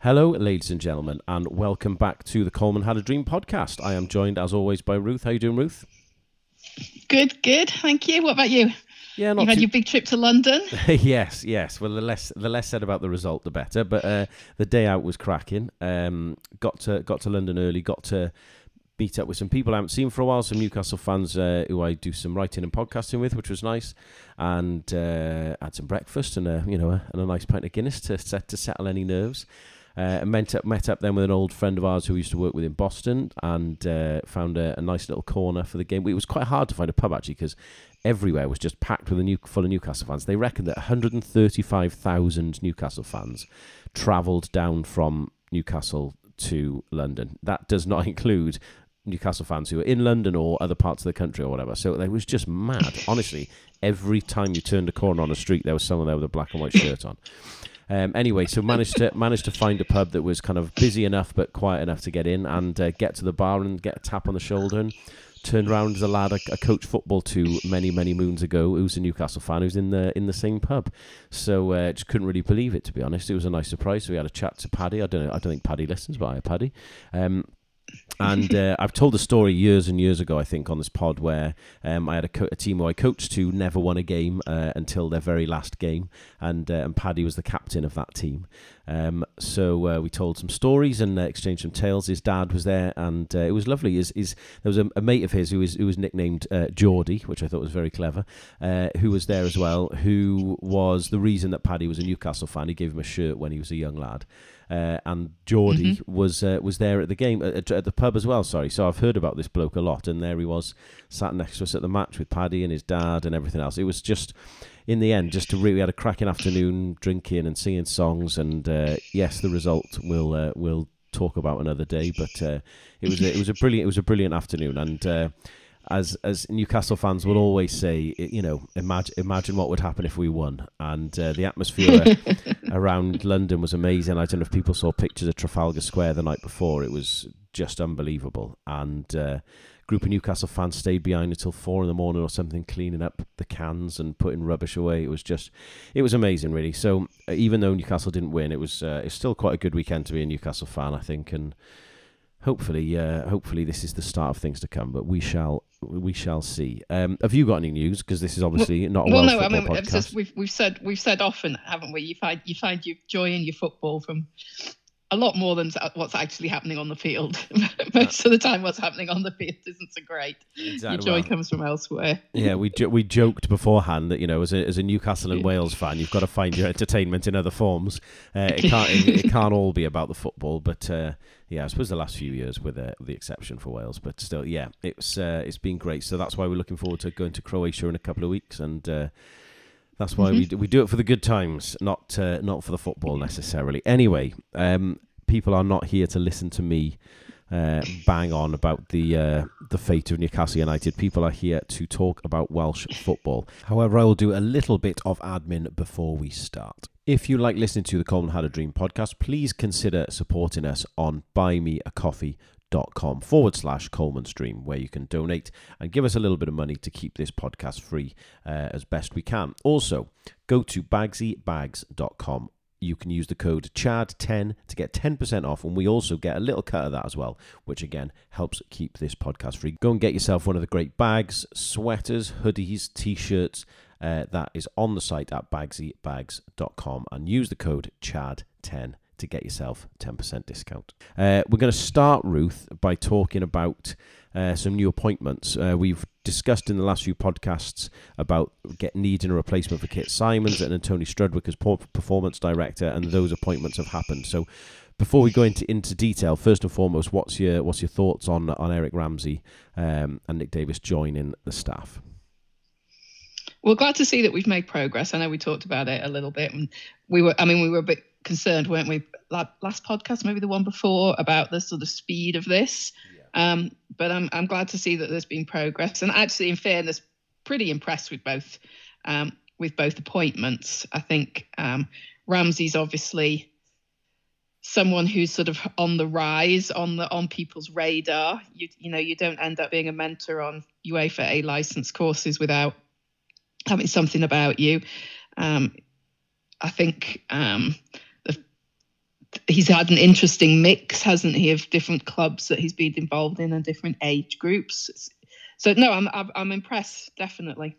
Hello, ladies and gentlemen, and welcome back to the Coleman Had a Dream podcast. I am joined, as always, by Ruth. How you doing, Ruth? Good, good. Thank you. What about you? Yeah, not You've had too- your big trip to London. yes, yes. Well, the less the less said about the result, the better. But uh, the day out was cracking. Um, got to got to London early. Got to meet up with some people I haven't seen for a while. Some Newcastle fans uh, who I do some writing and podcasting with, which was nice. And uh, had some breakfast and a you know a, and a nice pint of Guinness to set to settle any nerves. Uh, and met up, met up then with an old friend of ours who we used to work with in Boston and uh, found a, a nice little corner for the game. It was quite hard to find a pub actually because everywhere was just packed with a new, full of Newcastle fans. They reckon that 135,000 Newcastle fans travelled down from Newcastle to London. That does not include Newcastle fans who are in London or other parts of the country or whatever. So it was just mad. Honestly, every time you turned a corner on a street, there was someone there with a black and white shirt on. Um, anyway, so managed to managed to find a pub that was kind of busy enough but quiet enough to get in and uh, get to the bar and get a tap on the shoulder and turned around as a lad I, I coached football to many many moons ago who's a Newcastle fan who's in the in the same pub. So uh, just couldn't really believe it to be honest. It was a nice surprise. So we had a chat to Paddy. I don't know I don't think Paddy listens but hi Paddy. Um, and uh, I've told the story years and years ago, I think, on this pod where um, I had a, co- a team who I coached who never won a game uh, until their very last game, and uh, and Paddy was the captain of that team. Um, so uh, we told some stories and uh, exchanged some tales. His dad was there, and uh, it was lovely. His, his, there was a, a mate of his who was who was nicknamed uh, Geordie, which I thought was very clever, uh, who was there as well, who was the reason that Paddy was a Newcastle fan. He gave him a shirt when he was a young lad. Uh, and Geordie was uh, was there at the game at, at the pub as well. Sorry, so I've heard about this bloke a lot, and there he was sat next to us at the match with Paddy and his dad and everything else. It was just in the end just a really we had a cracking afternoon drinking and singing songs, and uh, yes, the result will uh, will talk about another day, but uh, it was a, it was a brilliant it was a brilliant afternoon, and. As as Newcastle fans will always say, you know, imagine imagine what would happen if we won. And uh, the atmosphere around London was amazing. I don't know if people saw pictures of Trafalgar Square the night before. It was just unbelievable. And uh, a group of Newcastle fans stayed behind until four in the morning or something, cleaning up the cans and putting rubbish away. It was just, it was amazing, really. So uh, even though Newcastle didn't win, it was uh, it's still quite a good weekend to be a Newcastle fan, I think. And hopefully, uh, hopefully this is the start of things to come. But we shall we shall see. Um, have you got any news? Because this is obviously not a well, no, I mean, podcast. just, we've we've said we've said often, haven't we? You find you find your joy in your football from a lot more than what's actually happening on the field. Most of the time, what's happening on the field isn't so great. Your joy Well, comes from elsewhere. Yeah, we jo- we joked beforehand that you know as a as a Newcastle and Yeah. Wales fan, you've got to find your entertainment in other forms. Uh, it can't it, it can't all be about the football, but uh, yeah, I suppose the last few years, with, uh, with the exception for Wales, but still, yeah, it's uh, it's been great. So that's why we're looking forward to going to Croatia in a couple of weeks, and uh, that's why we do, we do it for the good times, not uh, not for the football necessarily. Anyway, um, people are not here to listen to me uh, bang on about the uh, the fate of Newcastle United. People are here to talk about Welsh football. However, I will do a little bit of admin before we start. If you like listening to the Coleman Had a Dream podcast, please consider supporting us on buymeacoffee.com forward slash Coleman Stream, where you can donate and give us a little bit of money to keep this podcast free uh, as best we can. Also, go to bagsybags.com you can use the code CHAD10 to get 10% off, and we also get a little cut of that as well, which again helps keep this podcast free. Go and get yourself one of the great bags, sweaters, hoodies, t shirts. Uh, that is on the site at bagsybags.com and use the code CHAD10 to get yourself 10% discount. Uh, we're going to start, Ruth, by talking about uh, some new appointments. Uh, we've discussed in the last few podcasts about get needing a replacement for Kit Symons and Tony Strudwick as performance director, and those appointments have happened. So, before we go into into detail, first and foremost, what's your what's your thoughts on on Eric Ramsay um, and Nick Davis joining the staff? Well, glad to see that we've made progress. I know we talked about it a little bit, and we were. I mean, we were a bit concerned, weren't we? la- Last podcast, maybe the one before, about the sort of speed of this. Um, but I'm I'm glad to see that there's been progress, and actually, in fairness, pretty impressed with both um, with both appointments. I think um, Ramsay's obviously someone who's sort of on the rise on the on people's radar. You you know you don't end up being a mentor on UEFA A license courses without having something about you. Um, I think um, he's had an interesting mix, hasn't he, of different clubs that he's been involved in and different age groups. So no, I'm I'm, I'm impressed definitely.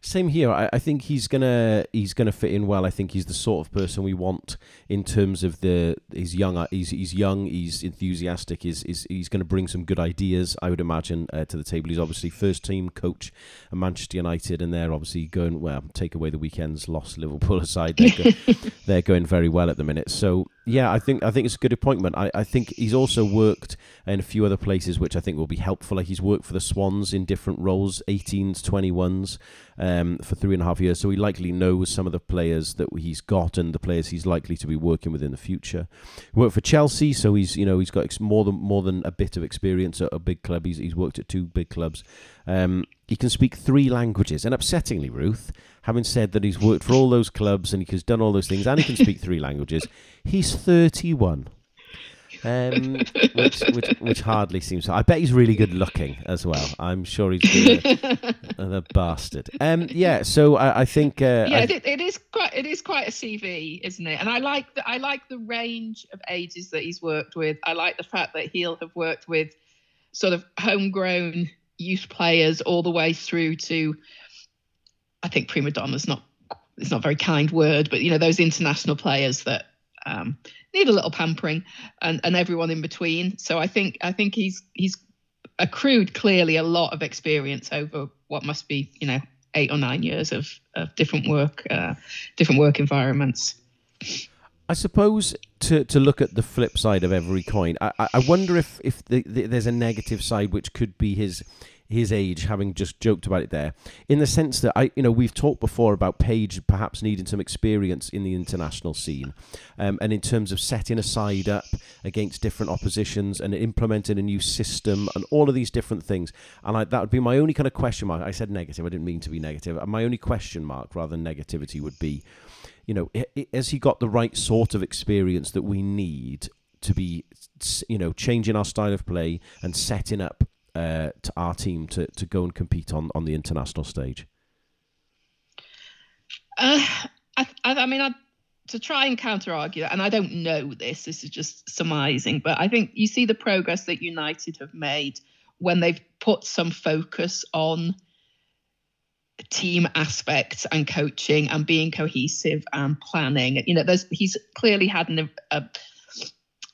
Same here. I, I think he's gonna he's gonna fit in well. I think he's the sort of person we want in terms of the he's young. He's he's young. He's enthusiastic. He's he's, he's going to bring some good ideas. I would imagine uh, to the table. He's obviously first team coach at Manchester United, and they're obviously going well. Take away the weekends, lost Liverpool aside, they're, go, they're going very well at the minute. So yeah, I think I think it's a good appointment. I, I think he's also worked in a few other places which I think will be helpful. Like he's worked for the Swans in different roles, 18s, 21s, um, for three and a half years. So he likely knows some of the players that he's got and the players he's likely to be working with in the future. He worked for Chelsea, so he's you know he's got more than more than a bit of experience at a big club. He's he's worked at two big clubs. Um, he can speak three languages, and upsettingly, Ruth, having said that he's worked for all those clubs and he's done all those things, and he can speak three languages, he's thirty-one. Um, which, which which hardly seems. I bet he's really good looking as well. I'm sure he's a, a bastard. Um, yeah. So I, I think. Uh, yeah, I, it, it is quite. It is quite a CV, isn't it? And I like the I like the range of ages that he's worked with. I like the fact that he'll have worked with sort of homegrown youth players all the way through to. I think prima donna's not. It's not a very kind word, but you know those international players that um, need a little pampering, and, and everyone in between. So I think I think he's he's accrued clearly a lot of experience over what must be you know eight or nine years of, of different work uh, different work environments. I suppose to, to look at the flip side of every coin, I, I wonder if if the, the, there's a negative side which could be his his age, having just joked about it there, in the sense that I, you know, we've talked before about Page perhaps needing some experience in the international scene, um, and in terms of setting a side up against different oppositions and implementing a new system and all of these different things. And I, that would be my only kind of question mark. I said negative. I didn't mean to be negative. My only question mark, rather than negativity, would be, you know, has he got the right sort of experience that we need to be, you know, changing our style of play and setting up uh, to our team to, to go and compete on, on the international stage? Uh, I, I, mean, I, to try and counter argue, and I don't know this, this is just surmising, but I think you see the progress that United have made when they've put some focus on team aspects and coaching and being cohesive and planning. You know, there's he's clearly had an, a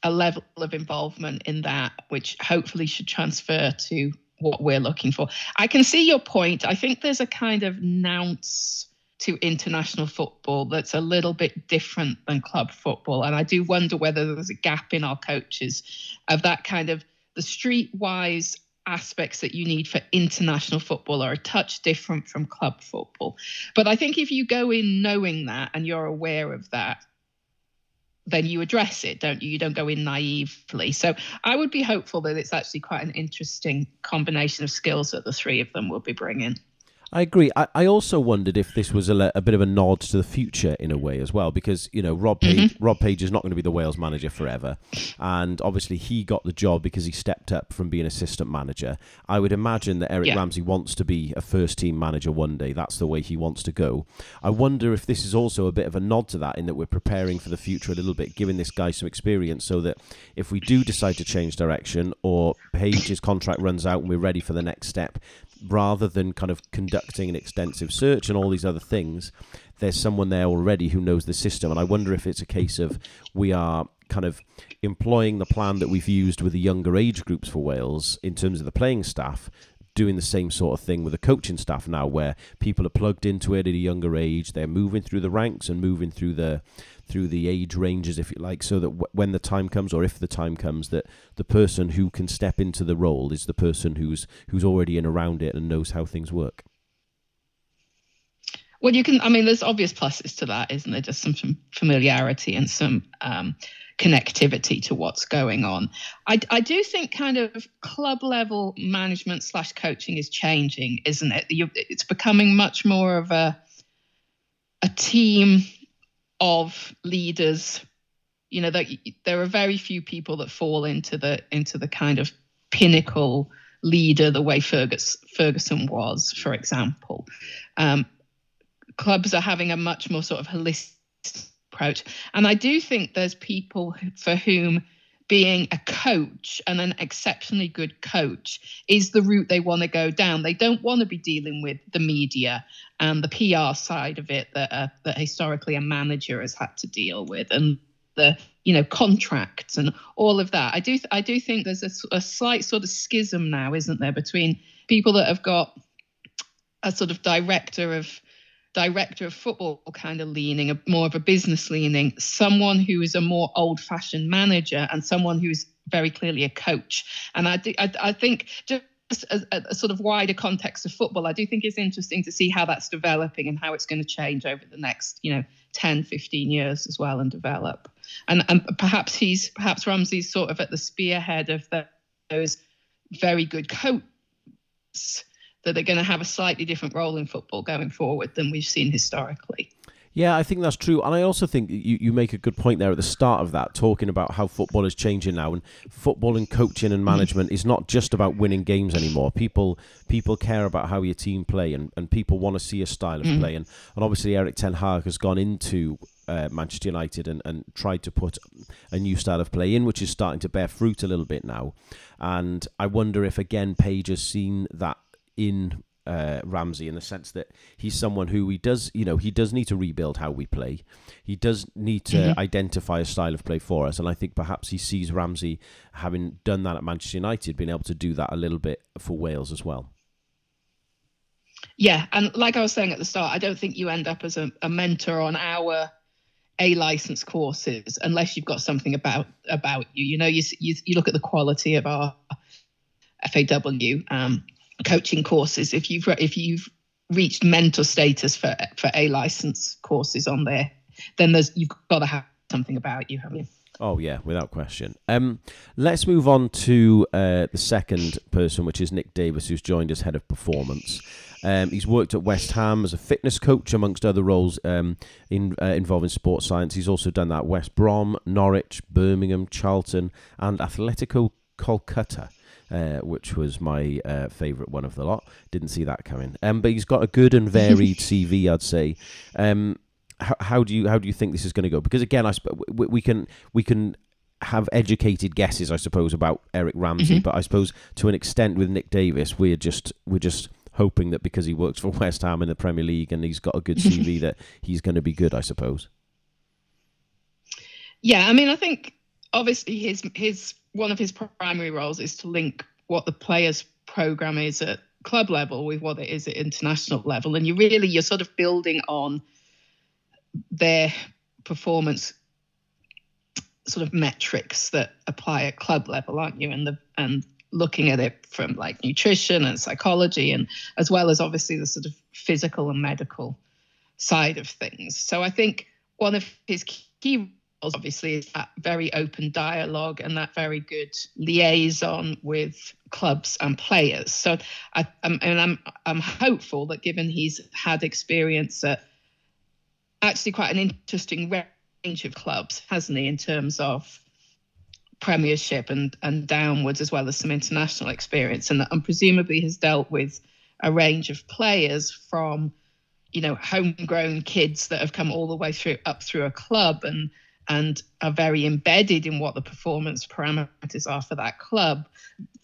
a level of involvement in that, which hopefully should transfer to what we're looking for. I can see your point. I think there's a kind of nounce to international football that's a little bit different than club football. And I do wonder whether there's a gap in our coaches of that kind of the streetwise aspects that you need for international football are a touch different from club football. But I think if you go in knowing that and you're aware of that, then you address it, don't you? You don't go in naively. So I would be hopeful that it's actually quite an interesting combination of skills that the three of them will be bringing. I agree. I, I also wondered if this was a, a bit of a nod to the future in a way as well, because you know Rob Page, mm-hmm. Rob Page is not going to be the Wales manager forever, and obviously he got the job because he stepped up from being assistant manager. I would imagine that Eric yeah. Ramsay wants to be a first team manager one day. That's the way he wants to go. I wonder if this is also a bit of a nod to that, in that we're preparing for the future a little bit, giving this guy some experience, so that if we do decide to change direction or Page's contract runs out and we're ready for the next step, rather than kind of conducting an extensive search and all these other things, there's someone there already who knows the system. And I wonder if it's a case of we are kind of employing the plan that we've used with the younger age groups for Wales in terms of the playing staff, doing the same sort of thing with the coaching staff now, where people are plugged into it at a younger age. They're moving through the ranks and moving through the through the age ranges, if you like, so that w- when the time comes, or if the time comes, that the person who can step into the role is the person who's who's already in around it and knows how things work. Well, you can. I mean, there's obvious pluses to that, isn't there? Just some, familiarity and some um, connectivity to what's going on. I, I do think kind of club level management slash coaching is changing, isn't it? You, it's becoming much more of a a team of leaders you know that there are very few people that fall into the into the kind of pinnacle leader the way Fergus, Ferguson was, for example. Um, clubs are having a much more sort of holistic approach. And I do think there's people for whom being a coach and an exceptionally good coach is the route they want to go down. They don't want to be dealing with the media and the PR side of it that uh, that historically a manager has had to deal with and the you know contracts and all of that. I do I do think there's a, a slight sort of schism now, isn't there, between people that have got a sort of director of director of football kind of leaning, a, more of a business leaning, someone who is a more old fashioned manager, and someone who's very clearly a coach. And I, do, I, I think just a, a, sort of wider context of football, I do think it's interesting to see how that's developing and how it's going to change over the next, you know, 10, 15 years as well and develop. And, and perhaps he's, perhaps Ramsay's sort of at the spearhead of the, those very good coaches that are going to have a slightly different role in football going forward than we've seen historically. Yeah, I think that's true. And I also think you, you make a good point there at the start of that, talking about how football is changing now. And football and coaching and management is not just about winning games anymore. People people care about how your team play and, and people want to see a style of mm. play. And, and obviously, Erik Ten Hag has gone into uh, Manchester United and, and tried to put a new style of play in, which is starting to bear fruit a little bit now. And I wonder if, again, Page has seen that in uh, Ramsay in the sense that he's someone who he does, you know, he does need to rebuild how we play. He does need to mm-hmm. identify a style of play for us, and I think perhaps he sees Ramsay having done that at Manchester United, being able to do that a little bit for Wales as well. Yeah, and like I was saying at the start, I don't think you end up as a, a mentor on our a license courses unless you've got something about about you. You know, you you, you look at the quality of our FAW. Um, coaching courses if you've if you've reached mentor status for for a license courses on there then there's you've got to have something about you haven't you Oh yeah, without question. Um, let's move on to uh, the second person, which is Nick Davis, who's joined as head of performance. Um, he's worked at West Ham as a fitness coach, amongst other roles um, in, uh, involving sports science. He's also done that at West Brom, Norwich, Birmingham, Charlton, and Atletico Kolkata uh, which was my uh, favourite one of the lot. Didn't see that coming. Um, but he's got a good and varied CV, I'd say. Um, how, how, do you how do you think this is going to go? Because again, I sp- we, we can we can have educated guesses, I suppose, about Eric Ramsay, mm-hmm. but I suppose to an extent with Nick Davis, we're just we're just hoping that because he works for West Ham in the Premier League and he's got a good CV that he's going to be good, I suppose. Yeah, I mean, I think obviously his his one of his primary roles is to link what the players program is at club level with what it is at international level. And you really you're sort of building on their performance sort of metrics that apply at club level aren't you? And the and looking at it from like nutrition and psychology and as well as obviously the sort of physical and medical side of things. So i think one of his key obviously is that very open dialogue and that very good liaison with clubs and players. So I, I'm, and I'm I'm hopeful that given he's had experience at actually quite an interesting range of clubs, hasn't he, in terms of Premiership and and downwards as well as some international experience, and, and presumably has dealt with a range of players from you know homegrown kids that have come all the way through up through a club and and are very embedded in what the performance parameters are for that club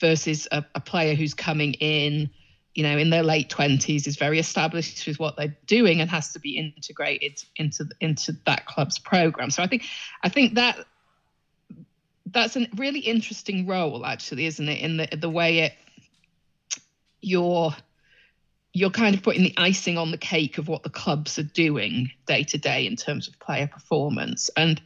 versus a, a player who's coming in you know in their late 20s is very established with what they're doing and has to be integrated into into that club's program. So i think i think that that's a really interesting role actually isn't it in the the way it you're you're kind of putting the icing on the cake of what the clubs are doing day to day in terms of player performance. And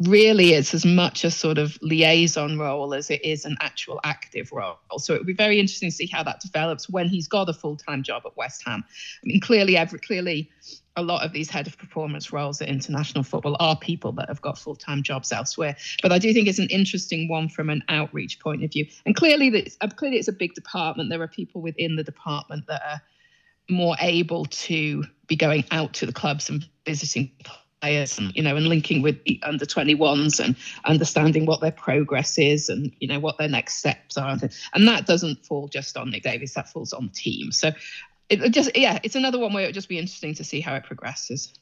really it's as much a sort of liaison role as it is an actual active role. So it would be very interesting to see how that develops when he's got a full-time job at West Ham. I mean, clearly, every clearly, a lot of these head of performance roles at international football are people that have got full-time jobs elsewhere. But I do think it's an interesting one from an outreach point of view. And clearly, that uh, clearly it's a big department. There are people within the department that are more able to be going out to the clubs and visiting players and you know and linking with the under 21s and understanding what their progress is and you know what their next steps are and that doesn't fall just on nick davis that falls on the team so it just yeah, it's another one where it would just be interesting to see how it progresses.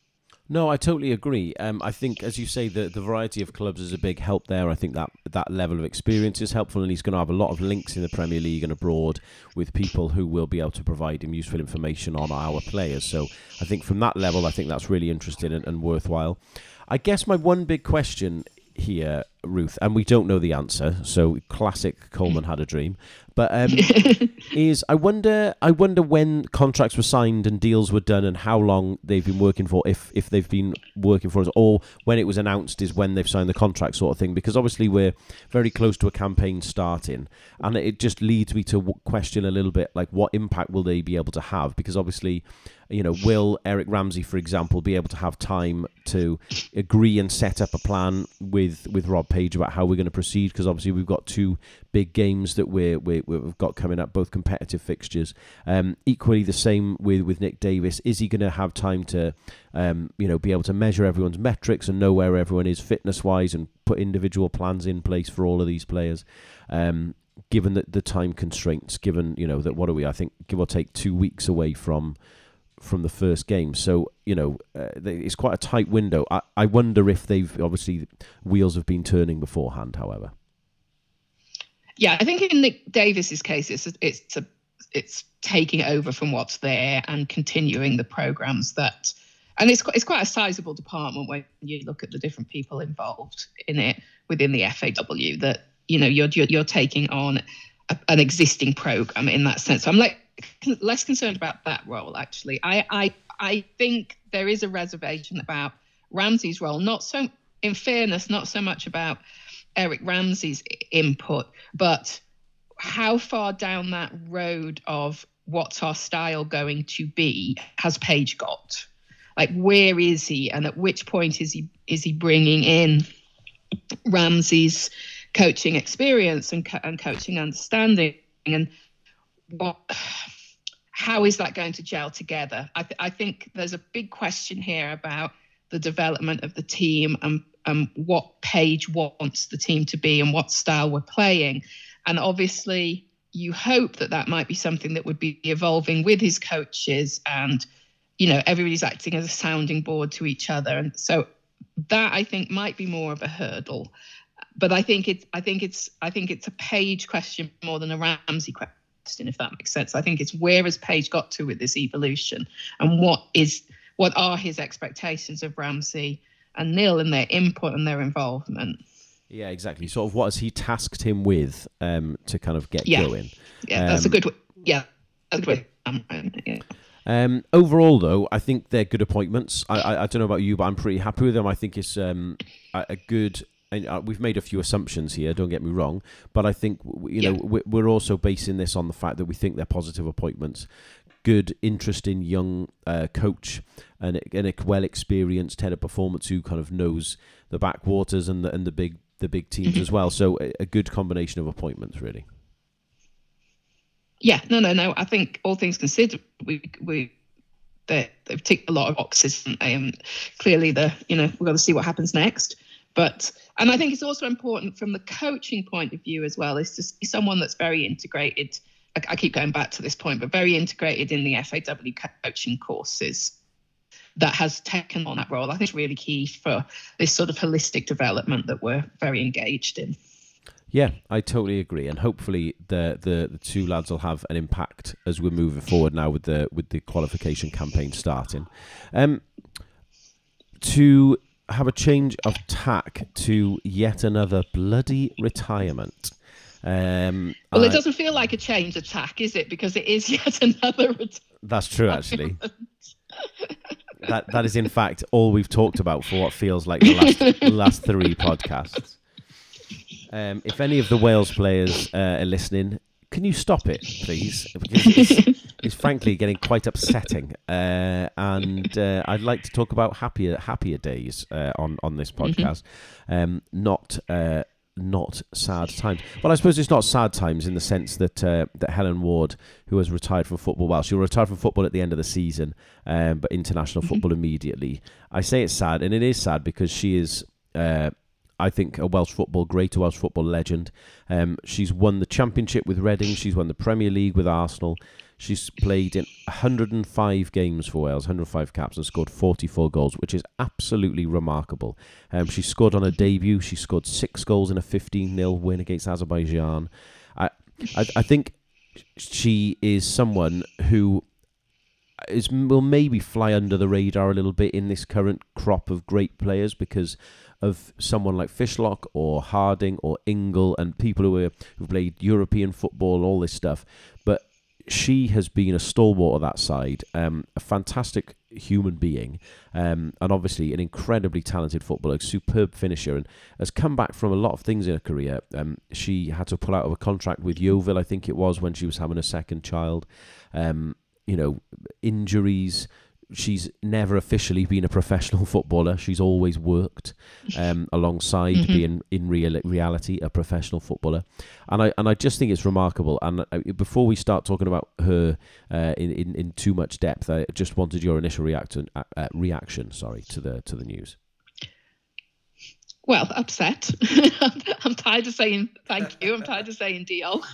No, I totally agree. Um, I think, as you say, the, the variety of clubs is a big help there. I think that that level of experience is helpful, and he's going to have a lot of links in the Premier League and abroad with people who will be able to provide him useful information on our players. So I think from that level, I think that's really interesting and, and worthwhile. I guess my one big question here, Ruth, and we don't know the answer. So classic Coleman had a dream, but um, is I wonder I wonder when contracts were signed and deals were done and how long they've been working for, if if they've been working for us, or when it was announced is when they've signed the contract, sort of thing. Because obviously we're very close to a campaign starting, and it just leads me to question a little bit like what impact will they be able to have? Because obviously you know, will Eric Ramsay, for example, be able to have time to agree and set up a plan with with Rob Page about how we're going to proceed? Because obviously we've got two big games that we're, we have got coming up, both competitive fixtures. Um, equally, the same with with Nick Davis. Is he going to have time to, um, you know, be able to measure everyone's metrics and know where everyone is fitness wise and put individual plans in place for all of these players? Um, given the, the time constraints, given you know that what are we? I think give or take two weeks away from from the first game. So you know, uh, it's quite a tight window. I, I wonder if they've obviously wheels have been turning beforehand. However, yeah, I think in Nick Davis's case, it's a, it's a, it's taking over from what's there and continuing the programs that, and it's quite, it's quite a sizable department when you look at the different people involved in it within the FAW. That you know you're you're, you're taking on a, an existing program in that sense. So I'm like less concerned about that role actually. I I I think there is a reservation about Ramsay's role. Not so, in fairness, not so much about Eric Ramsay's input, but how far down that road of what's our style going to be has Page got? Like, where is he, and at which point is he is he bringing in Ramsay's coaching experience and, co- and coaching understanding and what how is that going to gel together? I, th- I, think there's a big question here about the development of the team and um, what Page wants the team to be and what style we're playing. And obviously, you hope that that might be something that would be evolving with his coaches and, you know, everybody's acting as a sounding board to each other. And so that I think might be more of a hurdle. But I think it's I think it's I think it's a Page question more than a Ramsay question if that makes sense. I think it's where has Page got to with this evolution, and what is what are his expectations of Ramsay and Neil and their input and their involvement. Yeah, exactly. Sort of what has he tasked him with um, to kind of get yeah. going? Yeah, um, that's a um, good. Yeah, that's good. Way. Um, yeah. Um, overall, though, I think they're good appointments. I, I, I, don't know about you, but I'm pretty happy with them. I think it's um, a, a good and uh, we've made a few assumptions here. Don't get me wrong, but I think you know yeah. we're also basing this on the fact that we think they're positive appointments. Good, interesting young uh, coach and, and a well experienced head of performance who kind of knows the backwaters and the and the big the big teams mm-hmm. as well. So a, a good combination of appointments, really. Yeah, no, no, no. I think all things considered, we we they, they've ticked a lot of boxes, and um, clearly the you know we've got to see what happens next. But and I think it's also important from the coaching point of view as well, is to see someone that's very integrated. I, I keep going back to this point, but very integrated in the FAW coaching courses that has taken on that role. I think it's really key for this sort of holistic development that we're very engaged in. Yeah, I totally agree, and hopefully the, the the two lads will have an impact as we're moving forward now with the with the qualification campaign starting. Um, to have a change of tack to yet another bloody retirement. Um, well, I, it doesn't feel like a change of tack, is it? Because it is yet another retirement. That's true, actually. that that is in fact all we've talked about for what feels like the last last three podcasts. Um, if any of the Wales players uh, are listening, can you stop it, please? Because it's, it's frankly getting quite upsetting, uh, and uh, I'd like to talk about happier happier days uh, on on this mm-hmm. podcast, mm-hmm. um, not uh, not sad times. Well, I suppose it's not sad times in the sense that uh, that Helen Ward, who has retired from football, well, she retired from football at the end of the season, um, but international mm-hmm. football immediately. I say it's sad, and it is sad because she is. Uh, I think a Welsh football great, a Welsh football legend. Um, she's won the championship with Reading. She's won the Premier League with Arsenal. She's played in 105 games for Wales, 105 caps, and scored 44 goals, which is absolutely remarkable. Um, she scored on her debut. She scored six goals in a 15 0 win against Azerbaijan. I, I, I think she is someone who is will maybe fly under the radar a little bit in this current crop of great players because of someone like Fishlock or Harding or Ingle and people who are, who played European football, and all this stuff. But she has been a stalwart of that side, um, a fantastic human being, um, and obviously an incredibly talented footballer, superb finisher, and has come back from a lot of things in her career. Um, she had to pull out of a contract with Yeovil, I think it was, when she was having a second child. Um, you know, injuries, she's never officially been a professional footballer. She's always worked um, alongside mm-hmm. being in real reality a professional footballer, and I and I just think it's remarkable. And uh, before we start talking about her uh, in, in in too much depth, I just wanted your initial reaction uh, uh reaction. Sorry to the to the news. Well, upset. I'm tired of saying thank you. I'm tired of saying deal.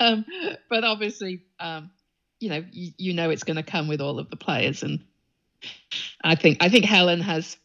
um, but obviously, um, you know you, you know it's going to come with all of the players and i think i think helen has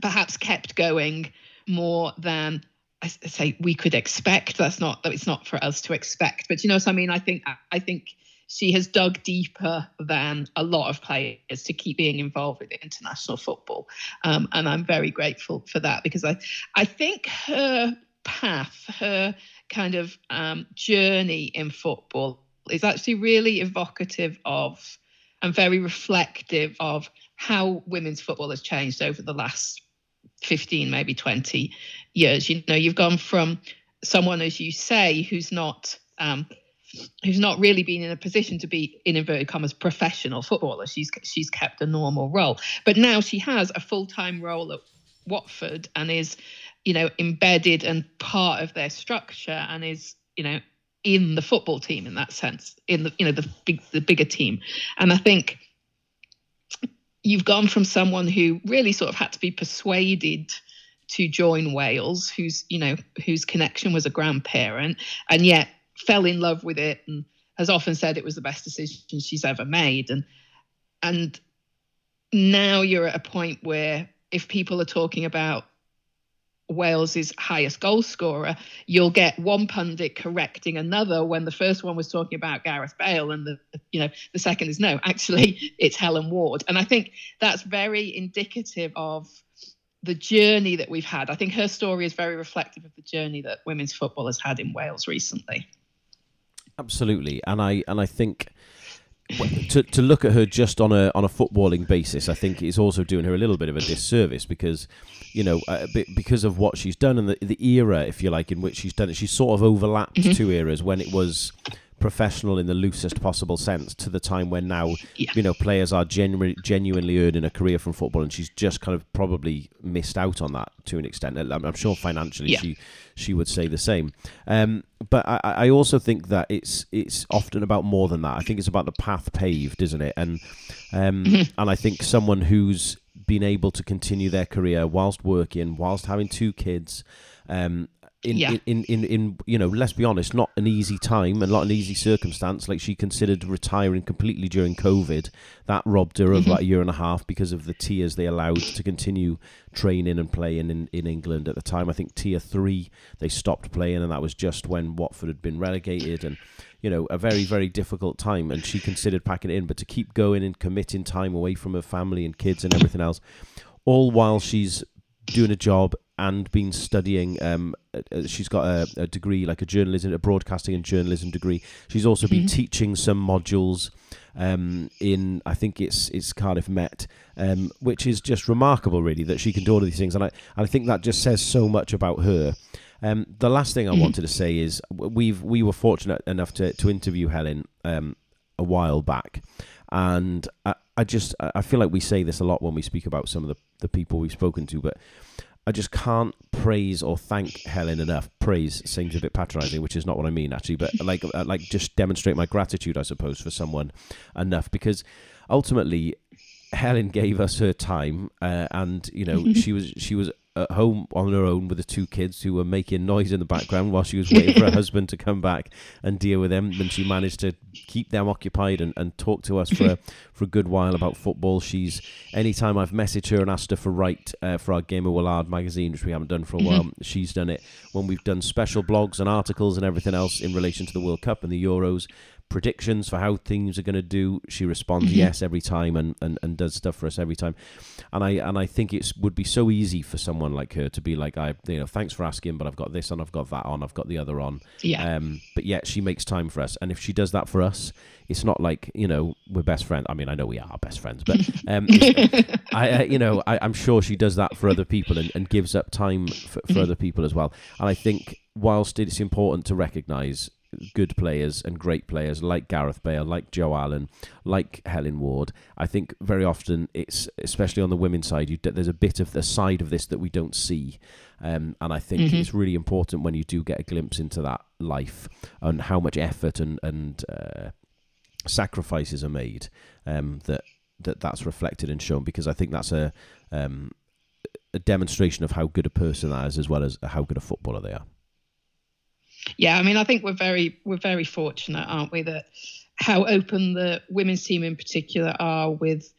perhaps kept going more than I say we could expect. That's not that it's not for us to expect, but you know what I mean. I think I think she has dug deeper than a lot of players to keep being involved with international football, um, and I'm very grateful for that because I I think her path, her kind of um, journey in football is actually really evocative of and very reflective of how women's football has changed over the last 15 maybe 20 years. You know you've gone from someone as you say who's not um, who's not really been in a position to be in inverted commas professional footballer. She's she's kept a normal role. But now she has a full-time role at Watford and is you know embedded and part of their structure and is you know in the football team in that sense, in the you know the big the bigger team, and I think you've gone from someone who really sort of had to be persuaded to join Wales, whose you know whose connection was a grandparent, and yet fell in love with it and has often said it was the best decision she's ever made, and and now you're at a point where if people are talking about Wales's highest goal scorer, you'll get one pundit correcting another when the first one was talking about Gareth Bale and the you know the second is no, actually it's Helen Ward. And I think that's very indicative of the journey that we've had. I think her story is very reflective of the journey that women's football has had in Wales recently. Absolutely. And I and I think to to look at her just on a on a footballing basis, I think is also doing her a little bit of a disservice because, you know, uh, because of what she's done and the the era, if you like, in which she's done it. She's sort of overlapped mm-hmm. two eras when it was professional in the loosest possible sense to the time when now yeah. you know players are genuinely genuinely earning a career from football and she's just kind of probably missed out on that to an extent i'm, sure financially yeah. she she would say the same um, but I, I also think that it's it's often about more than that i think it's about the path paved isn't it and um, mm-hmm. and i think someone who's been able to continue their career whilst working whilst having two kids um, in, yeah. in, in, in, you know, let's be honest, not an easy time and not an easy circumstance. Like she considered retiring completely during COVID. That robbed her of mm-hmm. about a year and a half because of the tiers they allowed to continue training and playing in, in England at the time. I think tier three they stopped playing, and that was just when Watford had been relegated, and you know a very very difficult time. And she considered packing it in, but to keep going and committing time away from her family and kids and everything else, all while she's doing a job and been studying. Um, uh, uh, she's got a, a, degree, like a journalism, a broadcasting and journalism degree. She's also mm-hmm. been teaching some modules um, in, I think it's it's Cardiff Met, um, which is just remarkable, really, that she can do all of these things. And I, and I think that just says so much about her. Um, the last thing I mm-hmm. wanted to say is we've we were fortunate enough to to interview Helen um, a while back, and I, I just I feel like we say this a lot when we speak about some of the the people we've spoken to, but I just can't praise or thank Helen enough. Praise seems a bit patronising, which is not what I mean actually, but like uh, like just demonstrate my gratitude, I suppose, for someone enough because ultimately Helen gave us her time, uh, and you know she was she was at home on her own with the two kids who were making noise in the background while she was waiting for her husband to come back and deal with them. And she managed to keep them occupied and, and talk to us for for a good while about football. She's anytime I've messaged her and asked her for write uh, for our Game of Willard magazine, which we haven't done for a while, she's done it when we've done special blogs and articles and everything else in relation to the World Cup and the Euros predictions for how things are going to do. She responds Mm-hmm. yes every time and, and, and does stuff for us every time. And I and I think it would be so easy for someone like her to be like, I you know, thanks for asking, but I've got this on, I've got that on, I've got the other on. Yeah. Um, but yet she makes time for us, and if she does that for us, it's not like you know we're best friends. I mean, I know we are best friends, but um, I, uh, you know, I, I'm sure she does that for other people and, and gives up time for, for other people as well. And I think whilst it's important to recognise good players and great players like Gareth Bale, like Joe Allen, like Helen Ward, I think very often it's especially on the women's side, you, there's a bit of the side of this that we don't see. Um, and I think Mhm. it's really important when you do get a glimpse into that life and how much effort and and uh, sacrifices are made um, that that that's reflected and shown because I think that's a um, a demonstration of how good a person that is as well as how good a footballer they are. Yeah, I mean, I think we're very we're very fortunate, aren't we, that how open the women's team in particular are with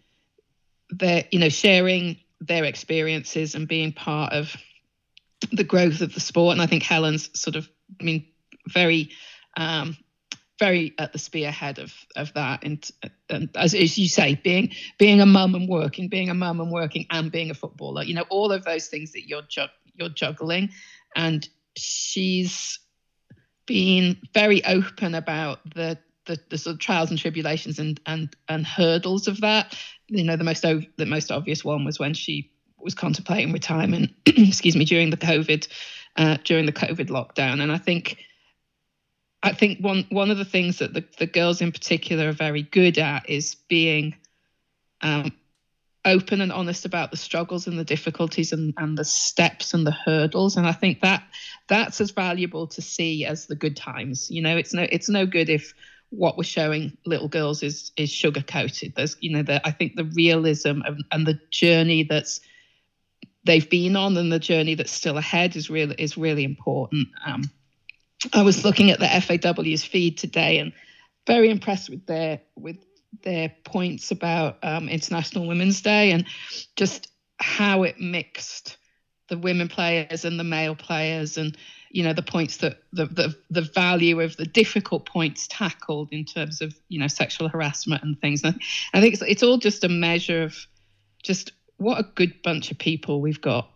their, you know, sharing their experiences and being part of the growth of the sport. And I think Helen's sort of, I mean, very, um, very at the spearhead of of that. And, and as, as you say, being being a mum and working, being a mum and working, and being a footballer, you know, all of those things that you're jug- you're juggling, and she's been very open about the, the the sort of trials and tribulations and and and hurdles of that. You know, the most the most obvious one was when she was contemplating retirement. excuse me, during the COVID uh, during the COVID lockdown, and I think. I think one one of the things that the, the girls in particular are very good at is being um, open and honest about the struggles and the difficulties and, and the steps and the hurdles. And I think that that's as valuable to see as the good times. You know, it's no it's no good if what we're showing little girls is is sugar coated. There's you know the I think the realism of, and the journey that's they've been on and the journey that's still ahead is really is really important. Um, I was looking at the FAW's feed today and very impressed with their with their points about um, International Women's Day and just how it mixed the women players and the male players and you know the points that the, the the value of the difficult points tackled in terms of you know sexual harassment and things. And I think it's, it's all just a measure of just what a good bunch of people we've got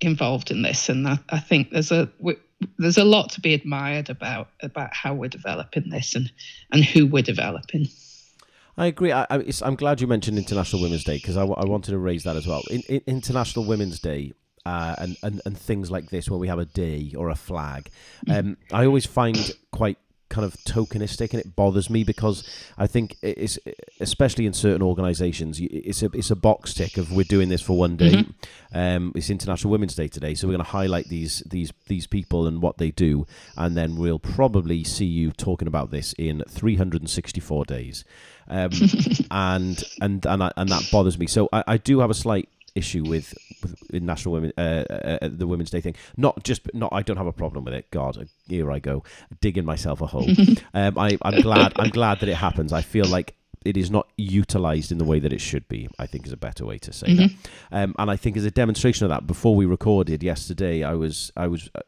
involved in this. And I, I think there's a we, there's a lot to be admired about about how we're developing this and and who we're developing I agree. I, I, it's, I'm glad you mentioned International Women's Day because I wanted to raise that as well. In, in, International Women's Day uh, and, and, and things like this where we have a day or a flag, um, I always find quite kind of tokenistic and it bothers me because I think it's especially in certain organisations it's a it's a box tick of we're doing this for one day. Um, it's International Women's Day today, so we're going to highlight these these these people and what they do, and then we'll probably see you talking about this in 364 days, um, and and and I, and that bothers me. So I, I do have a slight issue with, with in National Women uh, uh, uh, the Women's Day thing. Not just not I don't have a problem with it. God, here I go digging myself a hole. um, I I'm glad I'm glad that it happens. I feel like it is not utilized in the way that it should be. I think is a better way to say that. Um, and I think as a demonstration of that, before we recorded yesterday, I was I was uh,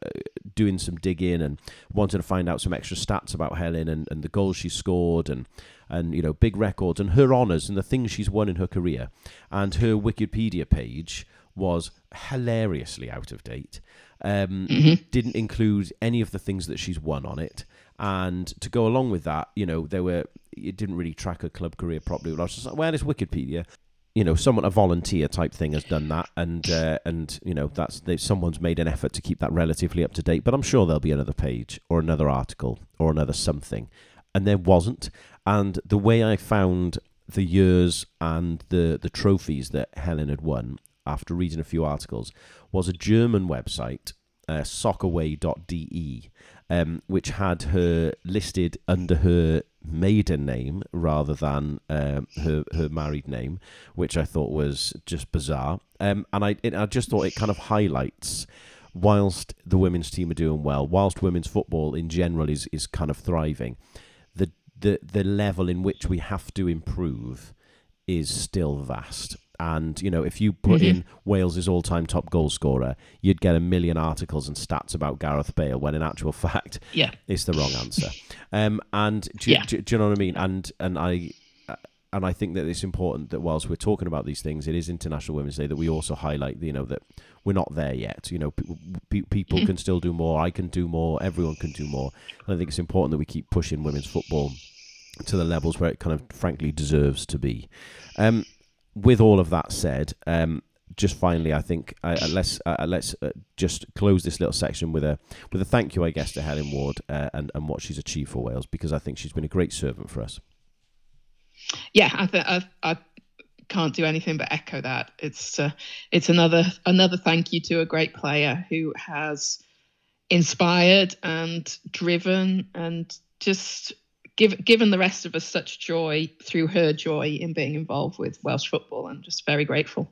doing some digging and wanted to find out some extra stats about Helen and, and the goals she scored and and you know big records and her honors and the things she's won in her career. And her Wikipedia page was hilariously out of date. Um, Didn't include any of the things that she's won on it. And to go along with that, you know, there were it didn't really track her club career properly. I was just like, well, it's Wikipedia. You know, someone a volunteer type thing has done that, and uh, and you know that's they, someone's made an effort to keep that relatively up to date. But I'm sure there'll be another page or another article or another something, and there wasn't. And the way I found the years and the the trophies that Helen had won after reading a few articles was a German website uh, soccerway.de, um, which had her listed under her maiden name rather than um, her her married name, which I thought was just bizarre. Um, and I it, I just thought it kind of highlights whilst the women's team are doing well, whilst women's football in general is is kind of thriving, the the level in which we have to improve is still vast. And you know, if you put Mhm. in Wales's all-time top goal scorer, you'd get a million articles and stats about Gareth Bale. When in actual fact, Yeah. it's the wrong answer. Um, and do, you- Yeah. do, do you know what I mean? And and I uh, and I think that it's important that whilst we're talking about these things, it is International Women's Day that we also highlight, you know, that we're not there yet. You know, pe- pe- people Mhm. can still do more. I can do more. Everyone can do more. And I think it's important that we keep pushing women's football to the levels where it kind of frankly deserves to be. Um, with all of that said, um, just finally, I think uh, uh, let's uh, let's uh, just close this little section with a with a thank you, I guess, to Helen Ward uh, and and what she's achieved for Wales because I think she's been a great servant for us. yeah, I I, I can't do anything but echo that. It's uh, it's another another thank you to a great player who has inspired and driven and just give, given the rest of us such joy through her joy in being involved with Welsh football. I'm just very grateful.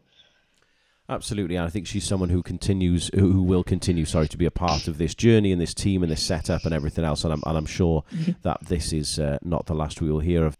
Absolutely, and I think she's someone who continues, who will continue, sorry, to be a part of this journey and this team and this setup and everything else. And I'm and I'm sure that this is uh, not the last we will hear of.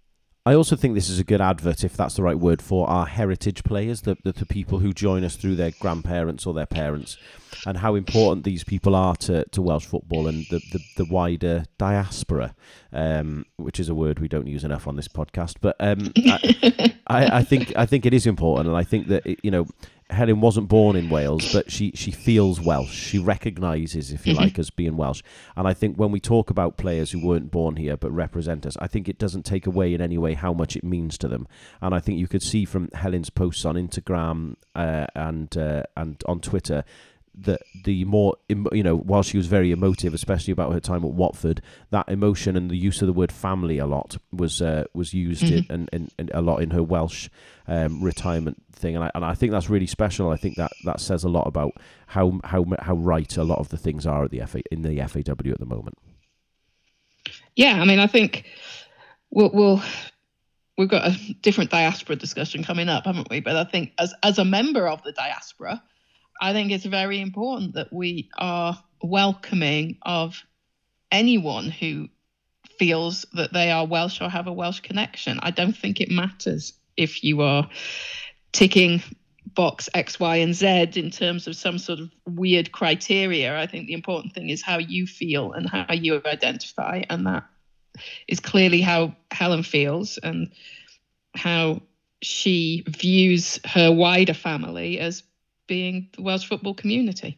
I also think this is a good advert, if that's the right word, for our heritage players, the, the, the people who join us through their grandparents or their parents, and how important these people are to, to Welsh football and the, the, the wider diaspora, um, which is a word we don't use enough on this podcast. But um, I, I, I think I think it is important, and I think that it, you know Helen wasn't born in Wales, but she she feels Welsh. She recognises, if you Mhm. like, as being Welsh. And I think when we talk about players who weren't born here but represent us, I think it doesn't take away in any way how much it means to them. And I think you could see from Helen's posts on Instagram uh, and uh, and on Twitter that the more you know, while she was very emotive, especially about her time at Watford, that emotion and the use of the word family a lot was uh, was used in, Mhm. and, and, and a lot in her Welsh um, retirement thing, and I, and I think that's really special. I think that, that says a lot about how how how right a lot of the things are at the FA in the FAW at the moment. Yeah, I mean, I think we'll, we'll we've got a different diaspora discussion coming up, haven't we? But I think as as a member of the diaspora, I think it's very important that we are welcoming of anyone who feels that they are Welsh or have a Welsh connection. I don't think it matters if you are ticking box X, Y, and Z in terms of some sort of weird criteria. I think the important thing is how you feel and how you identify, and that is clearly how Helen feels and how she views her wider family as being the Welsh football community.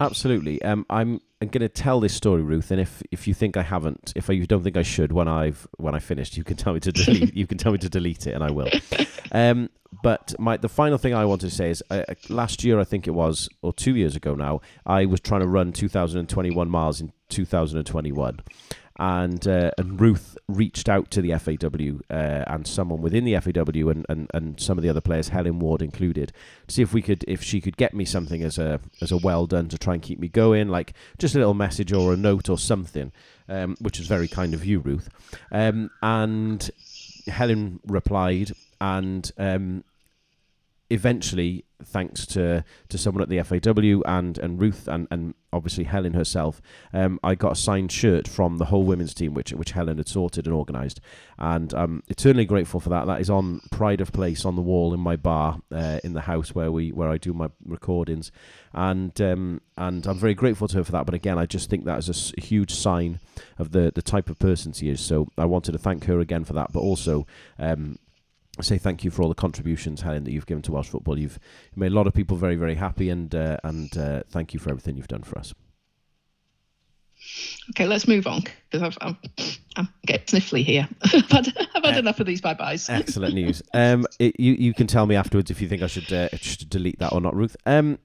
Absolutely. Um, I'm I'm going to tell this story, Ruth, and if, if you think I haven't, if you don't think I should, when I've when I finished, you can tell me to delete. you can tell me to delete it, and I will. Um, but my the final thing I wanted to say is, uh, last year I think it was, or two years ago now, I was trying to run 2,021 miles in 2021. And uh, and Ruth reached out to the FAW uh, and someone within the FAW and, and, and some of the other players, Helen Ward included, to see if we could if she could get me something as a as a well done to try and keep me going, like just a little message or a note or something, um, which was very kind of you, Ruth. Um, and Helen replied, and um, eventually, thanks to, to someone at the FAW and, and Ruth and, and obviously Helen herself, um, I got a signed shirt from the whole women's team, which which Helen had sorted and organised, and I'm eternally grateful for that. That is on pride of place on the wall in my bar uh, in the house where we where I do my recordings, and um, and I'm very grateful to her for that. But again, I just think that is a huge sign of the the type of person she is. So I wanted to thank her again for that, but also. Um, say thank you for all the contributions, Helen, that you've given to Welsh football. You've made a lot of people very, very happy, and uh, and uh, thank you for everything you've done for us. Okay, let's move on because I'm, I'm getting sniffly here. I've had, I've had Uh, enough of these bye byes. Excellent news. Um, it, you you can tell me afterwards if you think I should uh, should delete that or not, Ruth. Um,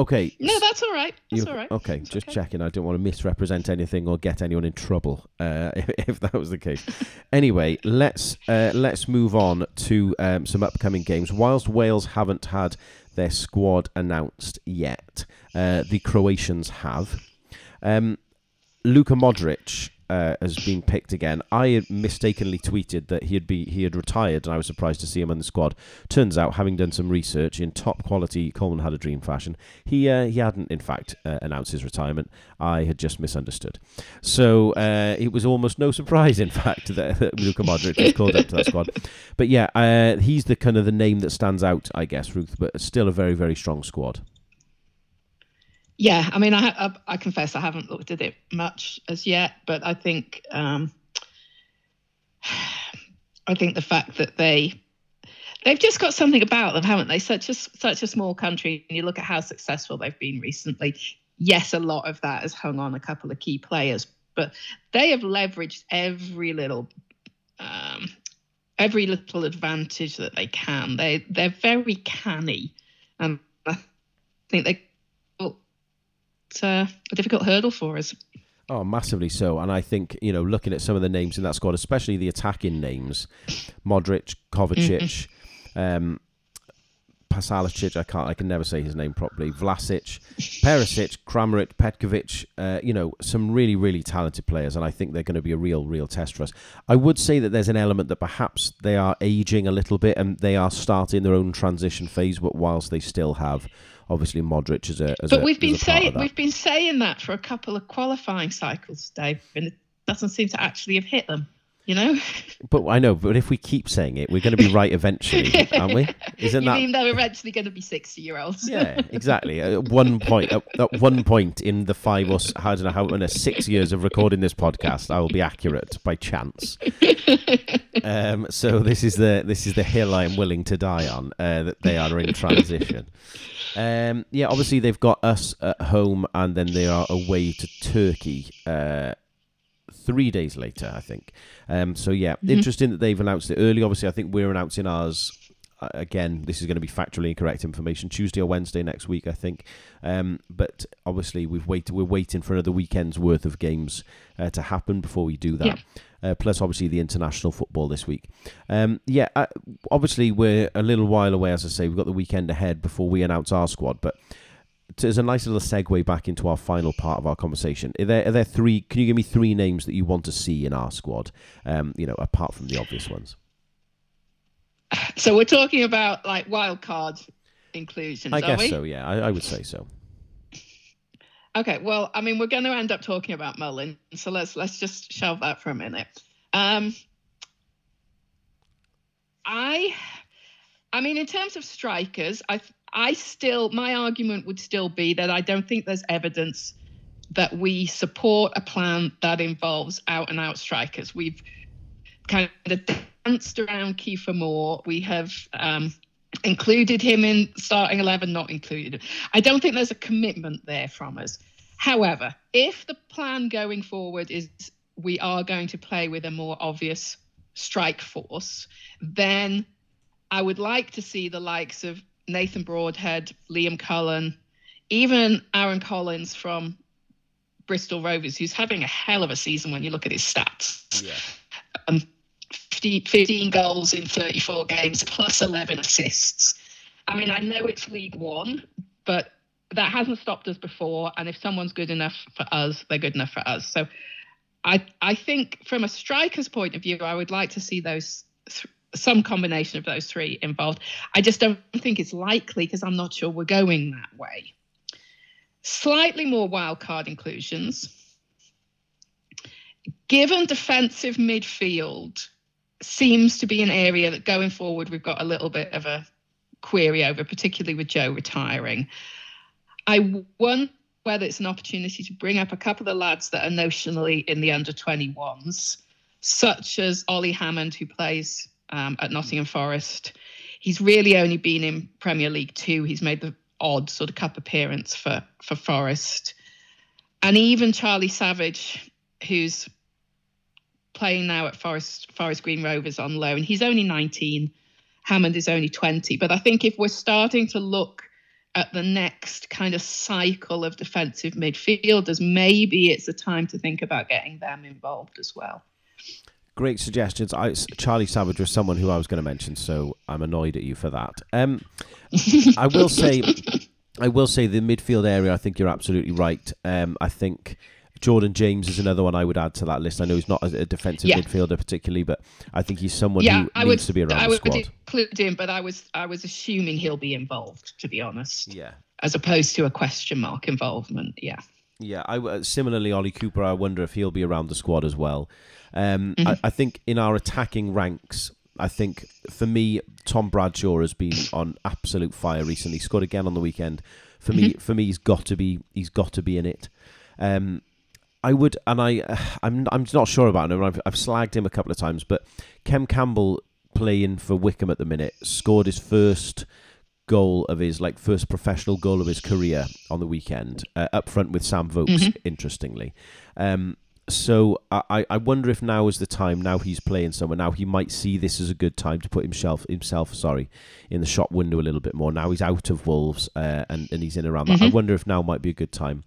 okay. No, that's all right. That's You- all right. Okay, It's just okay. checking. I don't want to misrepresent anything or get anyone in trouble uh, if, if that was the case. anyway, let's uh, let's move on to um, some upcoming games. Whilst Wales haven't had their squad announced yet. Uh, the Croatians have. Um, Luka Modric uh, has been picked again. I had mistakenly tweeted that he had be he had retired, and I was surprised to see him in the squad. Turns out, having done some research in top quality Coleman had a dream fashion, he uh, he hadn't in fact uh, announced his retirement. I had just misunderstood. So uh, it was almost no surprise, in fact, that, that Luka Modric was called up to that squad. But yeah, uh, he's the kind of the name that stands out, I guess, Ruth. But still a very very strong squad. Yeah, I mean, I, I, I confess I haven't looked at it much as yet, but I think um, I think the fact that they they've just got something about them, haven't they? Such a such a small country, and you look at how successful they've been recently. Yes, a lot of that has hung on a couple of key players, but they have leveraged every little um, every little advantage that they can. They they're very canny, and I think they uh, a difficult hurdle for us. Oh, massively so. And I think, you know, looking at some of the names in that squad, especially the attacking names, Modric, Kovacic, mm-hmm. um, Pasalicic, I can't, I can never say his name properly. Vlasic, Perisic, Kramaric, Petkovic, uh, you know, some really, really talented players, and I think they're going to be a real, real test for us. I would say that there's an element that perhaps they are aging a little bit and they are starting their own transition phase, but whilst they still have obviously Modric as a. As but a, we've been saying we've been saying that for a couple of qualifying cycles, Dave, and it doesn't seem to actually have hit them. You know. But I know, but if we keep saying it, we're going to be right eventually, aren't we? Isn't you that? mean they're eventually going to be sixty-year-olds? yeah, exactly. At one point, at, at, one point in the five or I don't know how in a six years of recording this podcast, I will be accurate by chance. um, so this is the this is the hill I am willing to die on. Uh, that they are in transition. Um, yeah, obviously they've got us at home, and then they are away to Turkey uh, three days later, I think. Um, so yeah, mm-hmm. interesting that they've announced it early. Obviously, I think we're announcing ours. Uh, again, this is going to be factually incorrect information. Tuesday or Wednesday next week, I think. Um, but obviously, we've waited. We're waiting for another weekend's worth of games uh, to happen before we do that. Yeah uh, plus obviously the international football this week. Um, yeah, uh, obviously we're a little while away, as I say. We've got the weekend ahead before we announce our squad, but as a nice little segue back into our final part of our conversation, are there are there three? Can you give me three names that you want to see in our squad? Um, you know, apart from the obvious ones. So we're talking about like wild card inclusions. I guess so. Yeah, I, I would say so. Okay, well, I mean, we're going to end up talking about Merlin, so let's let's just shelve that for a minute. Um, I, I mean, in terms of strikers, I I still my argument would still be that I don't think there's evidence that we support a plan that involves out and out strikers. We've kind of danced around Kiefer Moore. We have um, included him in starting 11, not included. I don't think there's a commitment there from us. However, if the plan going forward is we are going to play with a more obvious strike force, then I would like to see the likes of Nathan Broadhead, Liam Cullen, even Aaron Collins from Bristol Rovers, who's having a hell of a season when you look at his stats. Yeah. Um, 15 goals in 34 games plus 11 assists. I mean, I know it's League One, but that hasn't stopped us before. And if someone's good enough for us, they're good enough for us. So I, I think from a striker's point of view, I would like to see those th- some combination of those three involved. I just don't think it's likely because I'm not sure we're going that way. Slightly more wildcard inclusions. Given defensive midfield seems to be an area that going forward we've got a little bit of a query over, particularly with Joe retiring. I wonder whether it's an opportunity to bring up a couple of the lads that are notionally in the under 21s, such as Ollie Hammond, who plays um, at Nottingham Forest. He's really only been in Premier League Two. He's made the odd sort of cup appearance for for Forest, and even Charlie Savage, who's playing now at Forest Forest Green Rovers on loan. And he's only 19. Hammond is only 20. But I think if we're starting to look at the next kind of cycle of defensive midfielders, maybe it's a time to think about getting them involved as well. great suggestions. I, Charlie Savage was someone who I was going to mention, so I'm annoyed at you for that. Um, I will say, I will say the midfield area. I think you're absolutely right. Um, I think Jordan James is another one I would add to that list. I know he's not a defensive Yeah. midfielder particularly, but I think he's someone yeah, who I needs would to be around I the squad. I would include him, but I was I was assuming he'll be involved, to be honest, Yeah. as opposed to a question mark involvement. Yeah. Yeah, I uh, similarly Ollie Cooper. I wonder if he'll be around the squad as well. Um, Mm-hmm. I, I think in our attacking ranks, I think for me, Tom Bradshaw has been on absolute fire recently. Scored again on the weekend. For me, Mm-hmm. for me, he's got to be. He's got to be in it. Um, I would, and I, uh, I'm, I'm not sure about him. I've, I've slagged him a couple of times, but Chem Campbell playing for Wycombe at the minute scored his first goal of his like first professional goal of his career on the weekend uh, up front with Sam Vokes. Interestingly, um, so I, I- wonder if now is the time. Now he's playing somewhere. Now he might see this as a good time to put himself himself sorry in the shop window a little bit more. Now he's out of Wolves uh, and and he's in around that. I wonder if now might be a good time.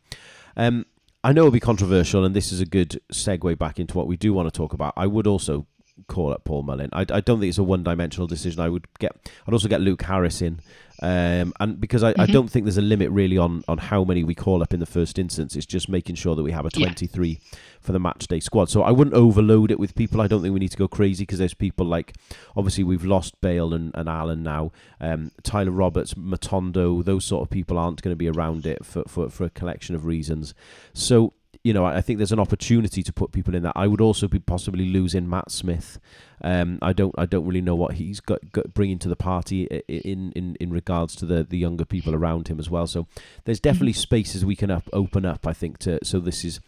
Um, I know it'll be controversial, and this is a good segue back into what we do want to talk about. I would also call up Paul Mullin. I, I don't think it's a one-dimensional decision. I would get. I'd also get Luke Harris in, um, and because I, I don't think there's a limit really on on how many we call up in the first instance. It's just making sure that we have a Yeah. 23 for the match day squad. So I wouldn't overload it with people. I don't think we need to go crazy because there's people like obviously we've lost Bale and, and Allen now. Um, Tyler Roberts, Matondo, those sort of people aren't going to be around it for, for, for a collection of reasons. So you know, I I think there's an opportunity to put people in that. I would also be possibly losing Matt Smith. Um, I don't, I don't really know what he's got, got bringing to the party i- i- in, in, in regards to the, the younger people around him as well. So there's definitely spaces we can up, open up. I think to so this is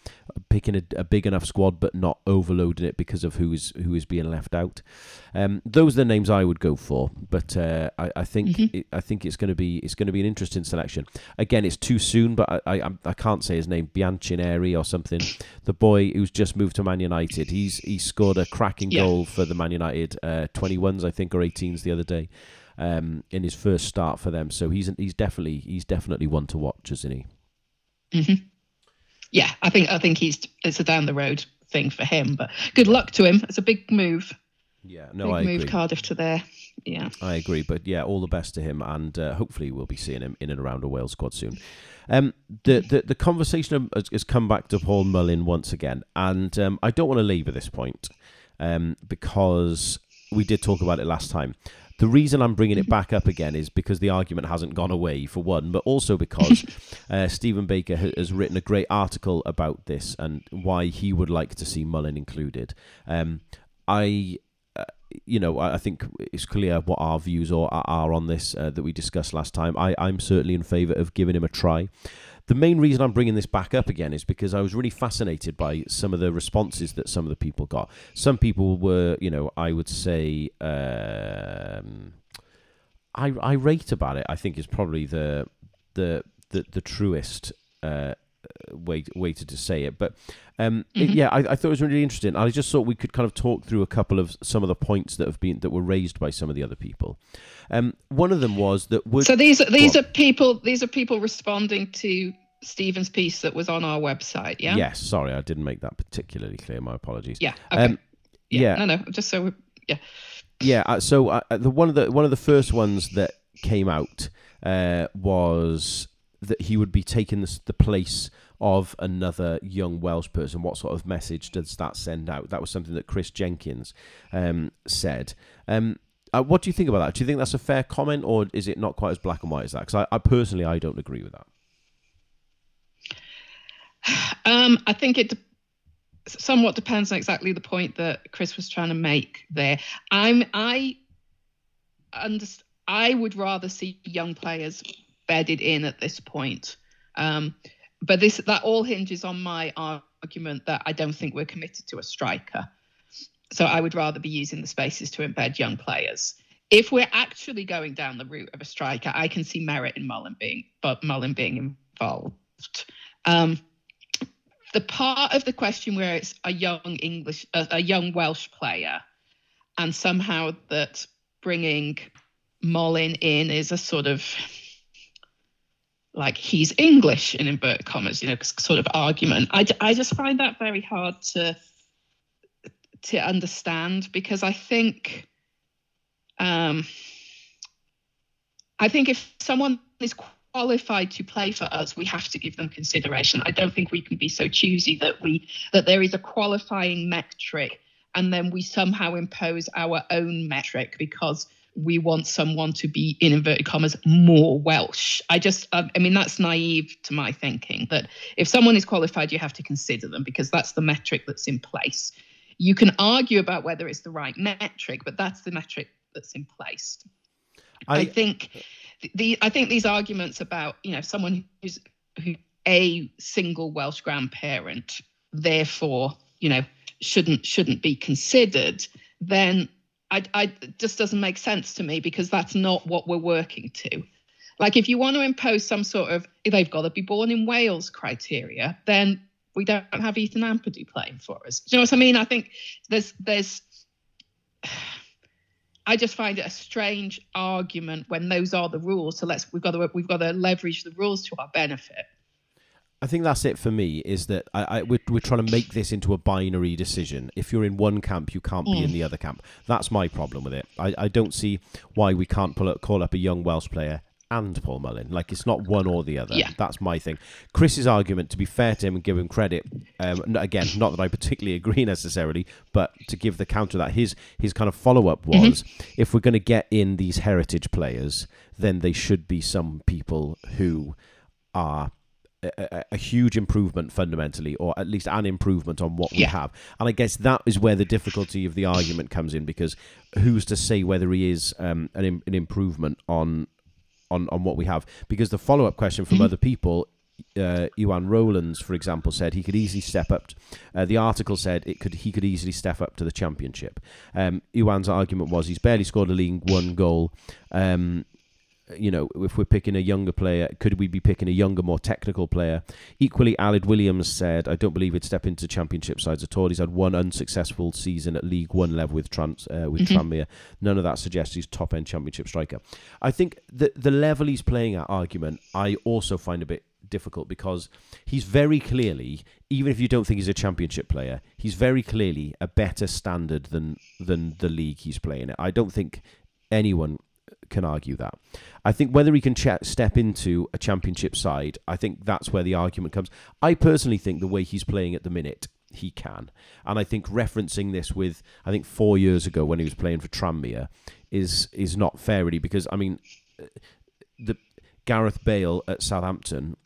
picking a, a big enough squad, but not overloading it because of who is who is being left out. Um, those are the names I would go for, but uh, I, I think it, I think it's going to be it's going to be an interesting selection. Again, it's too soon, but I I, I'm- can't say his name, Bianchineri or something. The boy who's just moved to Man United, he's he scored a cracking Yeah. goal for the Man United uh, 21s, I think, or 18s the other day. Um, in his first start for them, so he's he's definitely he's definitely one to watch, isn't he? Mm-hmm. Yeah, I think I think he's it's a down the road thing for him, but good luck to him. It's a big move. Yeah, no, big I move agree. Cardiff to there. Yeah. I agree, but yeah, all the best to him, and uh, hopefully we'll be seeing him in and around a Wales squad soon. Um, the, the the conversation has, has come back to Paul Mullin once again, and um, I don't want to labour this point um, because we did talk about it last time. The reason I'm bringing it back up again is because the argument hasn't gone away, for one, but also because uh, Stephen Baker has written a great article about this and why he would like to see Mullin included. Um, I you know, I think it's clear what our views are, are on this uh, that we discussed last time. I, I'm certainly in favour of giving him a try. The main reason I'm bringing this back up again is because I was really fascinated by some of the responses that some of the people got. Some people were, you know, I would say, um, I irate about it. I think is probably the the the, the truest uh, way way to, to say it. But um, it- yeah, I, I thought it was really interesting. I just thought we could kind of talk through a couple of some of the points that have been that were raised by some of the other people. Um, one of them was that would So these these are people these are people responding to Stephen's piece that was on our website. Yeah. yes, sorry, I didn't make that particularly clear. My apologies. Yeah. Okay. Um, yeah. No, no. Just so yeah. Yeah, uh, so uh, the one of the one of the first ones that came out uh, was that he would be taking the, the place of another young Welsh person. What sort of message does that send out? That was something that Chris Jenkins um, said. Um, uh, what do you think about that? Do you think that's a fair comment, or is it not quite as black and white as that? Because I, I personally, I don't agree with that. Um, I think it de- somewhat depends on exactly the point that Chris was trying to make there. I'm I underst- I would rather see young players bedded in at this point. Um, but this that all hinges on my argument that I don't think we're committed to a striker. So I would rather be using the spaces to embed young players. If we're actually going down the route of a striker, I can see merit in Mullin being but Mullin being involved. Um, the part of the question where it's a young English, a, a young Welsh player, and somehow that bringing Mullin in is a sort of like he's English in inverted commas, you know, sort of argument. I, I just find that very hard to to understand because I think um, I think if someone is qualified to play for us, we have to give them consideration. I don't think we can be so choosy that we that there is a qualifying metric and then we somehow impose our own metric because we want someone to be in inverted commas more Welsh. I just, I mean, that's naive to my thinking that if someone is qualified, you have to consider them because that's the metric that's in place. You can argue about whether it's the right metric, but that's the metric that's in place. I, I think the I think these arguments about you know someone who's who a single Welsh grandparent, therefore you know shouldn't shouldn't be considered, then I, I just doesn't make sense to me because that's not what we're working to. Like if you want to impose some sort of they've got to be born in Wales criteria, then we don't have Ethan Ampadu playing for us. Do you know what I mean? I think there's there's I just find it a strange argument when those are the rules. So let's we've got to we've got to leverage the rules to our benefit. I think that's it for me. Is that I, I we're, we're trying to make this into a binary decision. If you're in one camp, you can't be mm. in the other camp. That's my problem with it. I, I don't see why we can't pull up, call up a young Welsh player and Paul Mullin. Like it's not one or the other. Yeah. That's my thing. Chris's argument, to be fair to him and give him credit, um, again, not that I particularly agree necessarily, but to give the counter that his his kind of follow up mm-hmm. was, mm-hmm. if we're going to get in these heritage players, then they should be some people who are a, a, huge improvement fundamentally, or at least an improvement on what we have. And I guess that is where the difficulty of the argument comes in, because who's to say whether he is um, an, an improvement on on on what we have? Because the follow up question from mm-hmm. other people uh, Iwan Rowlands, for example, said he could easily step up. uh, the article said it could he could easily step up to the championship. Um, Iwan's argument was he's barely scored a League One goal. Um, you know, if we're picking a younger player, could we be picking a younger, more technical player? Equally, Aled Williams said, I don't believe he'd step into championship sides at all. He's had one unsuccessful season at League One level with trans, uh, with mm-hmm. Tranmere. None of that suggests he's top end championship striker. I think the the level he's playing at argument, I also find a bit difficult because he's very clearly, even if you don't think he's a championship player, he's very clearly a better standard than than the league he's playing at. I don't think anyone can argue that. I think whether he can ch- step into a championship side, I think that's where the argument comes. I personally think the way he's playing at the minute, he can. And I think referencing this with, I think four years ago when he was playing for Tranmere, is is not fair really because I mean, the Gareth Bale at Southampton,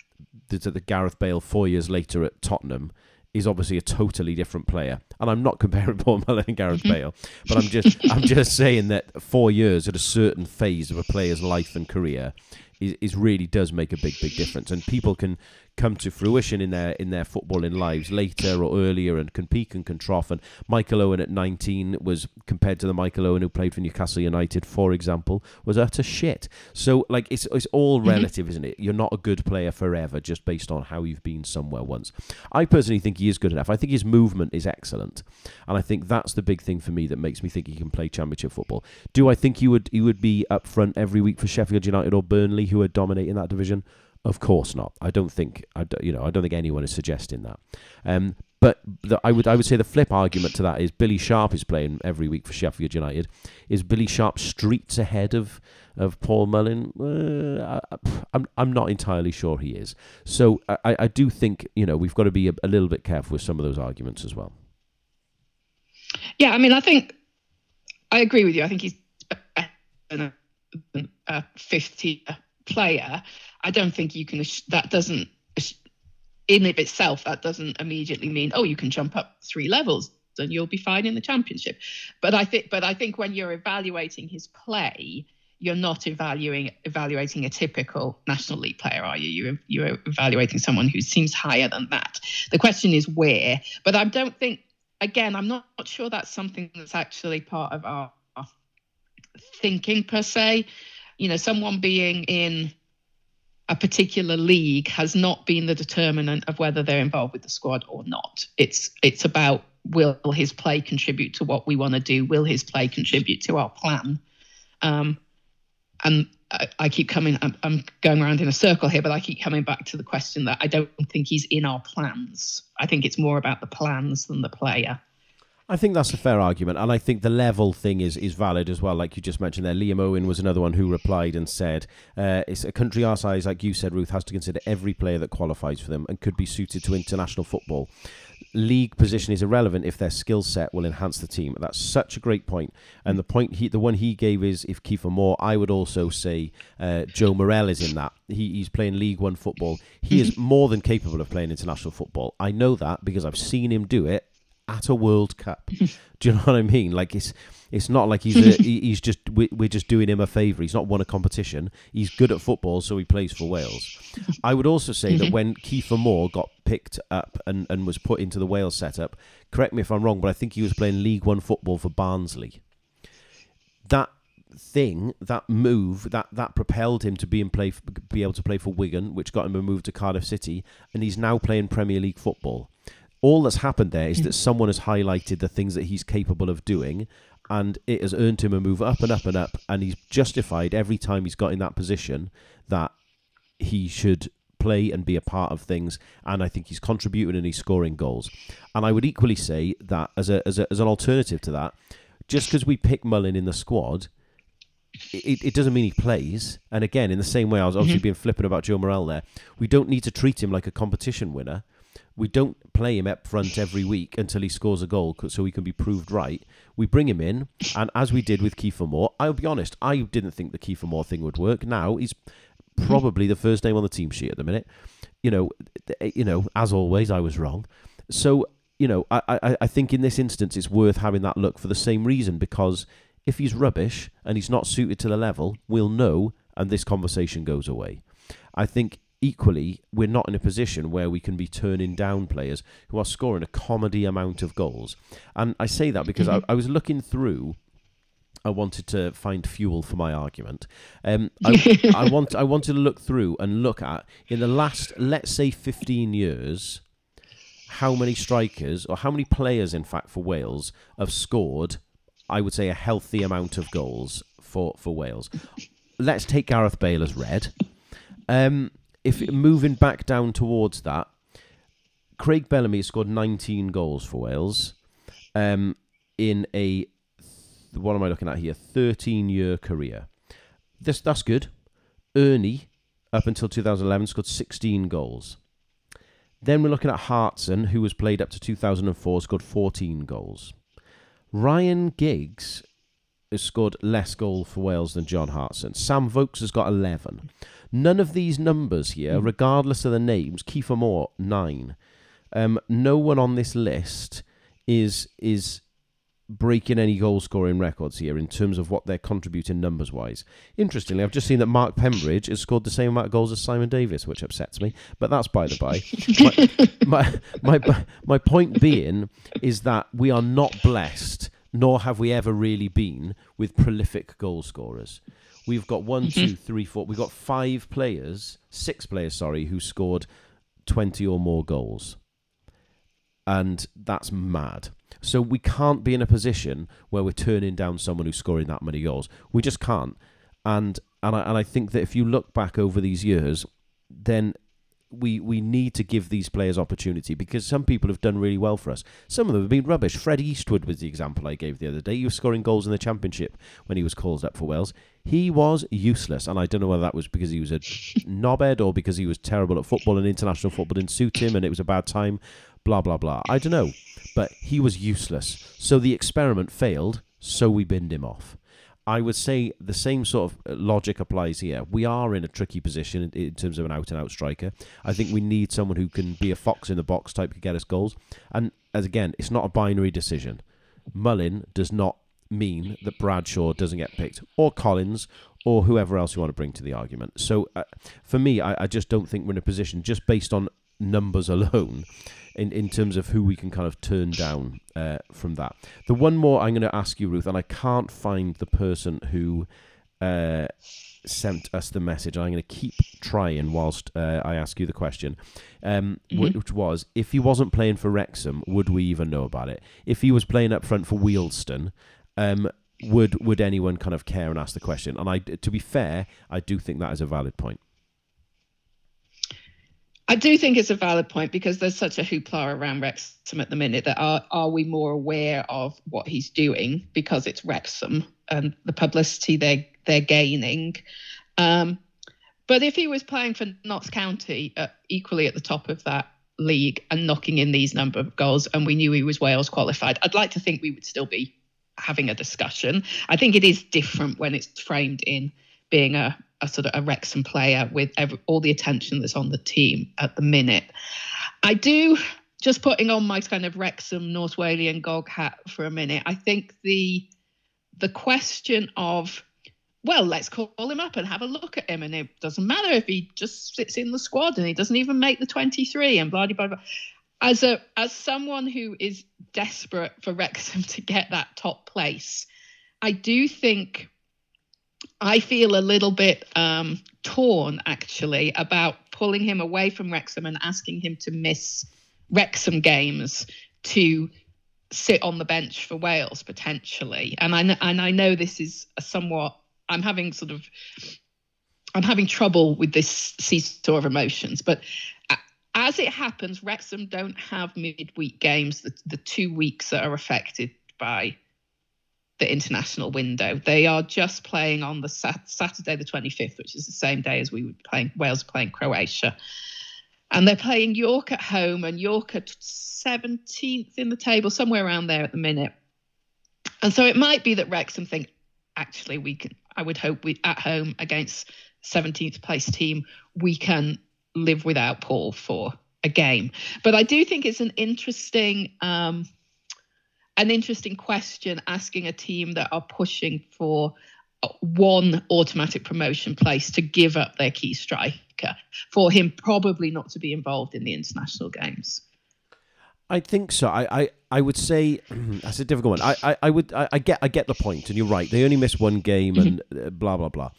the, the Gareth Bale four years later at Tottenham is obviously a totally different player. And I'm not comparing Paul Mullin and Gareth mm-hmm. Bale, but I'm just I'm just saying that four years at a certain phase of a player's life and career is, is really does make a big big difference. And people can come to fruition in their in their footballing lives later or earlier and can peak and can trough. And Michael Owen at 19 was compared to the Michael Owen who played for Newcastle United, for example, was utter shit. So like it's it's all mm-hmm. relative, mm-hmm. isn't it? You're not a good player forever just based on how you've been somewhere once. I personally think he is good enough. I think his movement is excellent, and I think that's the big thing for me that makes me think he can play Championship football. Do I think he would he would be up front every week for Sheffield United or Burnley, who are dominating that division? Of course not. I don't think I don't, you know I don't think anyone is suggesting that. Um, but the, I would I would say the flip argument to that is Billy Sharp is playing every week for Sheffield United. Is Billy Sharp streets ahead of of Paul Mullin? Uh, I'm I'm not entirely sure he is. So I, I do think you know we've got to be a, a little bit careful with some of those arguments as well. Yeah, I mean I think I agree with you. I think he's a, a 50 player. I don't think you can. That doesn't, in of itself, that doesn't immediately mean oh you can jump up three levels and you'll be fine in the championship. But I think, but I think when you're evaluating his play, you're not evaluating evaluating a typical national league player, are you? You're you're evaluating someone who seems higher than that. The question is where. But I don't think. Again, I'm not, not sure that's something that's actually part of our, our thinking per se. You know, someone being in a particular league has not been the determinant of whether they're involved with the squad or not. It's it's about will his play contribute to what we want to do? Will his play contribute to our plan? Um, and I, I, keep coming. I'm, I'm going around in a circle here, but I keep coming back to the question that I don't think he's in our plans. I think it's more about the plans than the player. I think that's a fair argument, and I think the level thing is is valid as well. Like you just mentioned there, Liam Owen was another one who replied and said, uh, "It's a country our size, like you said, Ruth, has to consider every player that qualifies for them and could be suited to international football. League position is irrelevant if their skill set will enhance the team." That's such a great point, and the point he, the one he gave is if Kiefer Moore. I would also say uh, Joe Morrell is in that. He, he's playing League One football. He is more than capable of playing international football. I know that because I've seen him do it at a World Cup. Do you know what I mean? Like it's it's not like he's a, he's just we're just doing him a favour. He's not won a competition. He's good at football, so he plays for Wales. I would also say that when Kiefer Moore got picked up and, and was put into the Wales setup, correct me if I'm wrong, but I think he was playing League One football for Barnsley. That thing, that move, that that propelled him to be in play, be able to play for Wigan, which got him a move to Cardiff City, and he's now playing Premier League football all that's happened there is that someone has highlighted the things that he's capable of doing and it has earned him a move up and up and up and he's justified every time he's got in that position that he should play and be a part of things and I think he's contributing and he's scoring goals and I would equally say that as a as, a, as an alternative to that just because we pick Mullin in the squad it, it doesn't mean he plays. And again, in the same way, I was obviously mm-hmm. being flippant about Joe Morrell there. We don't need to treat him like a competition winner we don't play him up front every week until he scores a goal so he can be proved right. We bring him in, and as we did with Kiefer Moore, I'll be honest, I didn't think the Kiefer Moore thing would work. Now he's probably the first name on the team sheet at the minute. You know, eh, you know, as always, I was wrong. So you know, I, I, I think in this instance it's worth having that look for the same reason because if he's rubbish and he's not suited to the level, we'll know, and this conversation goes away. I think equally, we're not in a position where we can be turning down players who are scoring a comedy amount of goals. And I say that because mm-hmm. I, I, was looking through. I wanted to find fuel for my argument. Um, I, I want I wanted to look through and look at in the last, let's say, fifteen years, how many strikers or how many players, in fact, for Wales have scored. I would say a healthy amount of goals for for Wales. Let's take Gareth Bale as red. Um, if moving back down towards that, Craig Bellamy scored 19 goals for Wales um, in a what am I looking at here? 13 year career. This that's good. Ernie up until 2011 scored 16 goals. Then we're looking at Hartson, who was played up to 2004, scored 14 goals. Ryan Giggs has scored less goals for Wales than John Hartson. Sam Vokes has got 11. None of these numbers here, mm. regardless of the names, Kiefer Moore, 9. Um, no one on this list is is breaking any goal scoring records here in terms of what they're contributing numbers wise. Interestingly, I've just seen that Mark Pembridge has scored the same amount of goals as Simon Davies, which upsets me, but that's by the by. my, my, my, my point being is that we are not blessed nor have we ever really been with prolific goal scorers. We've got one, mm-hmm. two, three, four. We've got five players, six players, sorry, who scored 20 or more goals. And that's mad. So we can't be in a position where we're turning down someone who's scoring that many goals. We just can't. And and I, and I think that if you look back over these years, then we we need to give these players opportunity because some people have done really well for us. Some of them have been rubbish. Fred Eastwood was the example I gave the other day. He was scoring goals in the championship when he was called up for Wales. He was useless, and I don't know whether that was because he was a knobhead or because he was terrible at football and international football didn't suit him and it was a bad time. Blah blah blah. I don't know, but he was useless. So the experiment failed. So we binned him off. I would say the same sort of uh, logic applies here. We are in a tricky position in, in terms of an out and out striker. I think we need someone who can be a fox in the box type to get us goals. And as again, it's not a binary decision. Mullin does not mean that Bradshaw doesn't get picked, or Collins, or whoever else you want to bring to the argument. So uh, for me, I, I just don't think we're in a position, just based on numbers alone, in, in terms of who we can kind of turn down uh, from that. The one more I'm going to ask you, Ruth, and I can't find the person who uh, sent us the message. I'm going to keep trying whilst uh, I ask you the question, um, mm-hmm. which was if he wasn't playing for Wrexham, would we even know about it? If he was playing up front for Wealdstone, um, would would anyone kind of care and ask the question? And I, to be fair, I do think that is a valid point. I do think it's a valid point because there's such a hoopla around Wrexham at the minute that are are we more aware of what he's doing because it's Wrexham and the publicity they they're gaining. Um, but if he was playing for Notts County, uh, equally at the top of that league and knocking in these number of goals, and we knew he was Wales qualified, I'd like to think we would still be having a discussion. I think it is different when it's framed in being a, a sort of a Wrexham player with every, all the attention that's on the team at the minute. I do just putting on my kind of Wrexham North Walian gog hat for a minute. I think the the question of well, let's call him up and have a look at him. And it doesn't matter if he just sits in the squad and he doesn't even make the 23 and blah, blah, blah. As a as someone who is desperate for Wrexham to get that top place, I do think I feel a little bit um, torn actually about pulling him away from Wrexham and asking him to miss Wrexham games to sit on the bench for Wales potentially. And I and I know this is somewhat I'm having sort of I'm having trouble with this seesaw of emotions, but as it happens, Wrexham don't have midweek games, the, the two weeks that are affected by the international window. They are just playing on the sat- Saturday, the 25th, which is the same day as we were playing Wales playing Croatia. And they're playing York at home, and York at 17th in the table, somewhere around there at the minute. And so it might be that Wrexham think, actually, we can I would hope we at home against 17th place team we can live without Paul for a game. But I do think it's an interesting um, an interesting question asking a team that are pushing for one automatic promotion place to give up their key striker for him probably not to be involved in the international games. I think so. I, I, I would say that's a difficult one. I, I, I would I, I, get I get the point, and you're right. They only missed one game, and mm-hmm. uh, blah blah blah.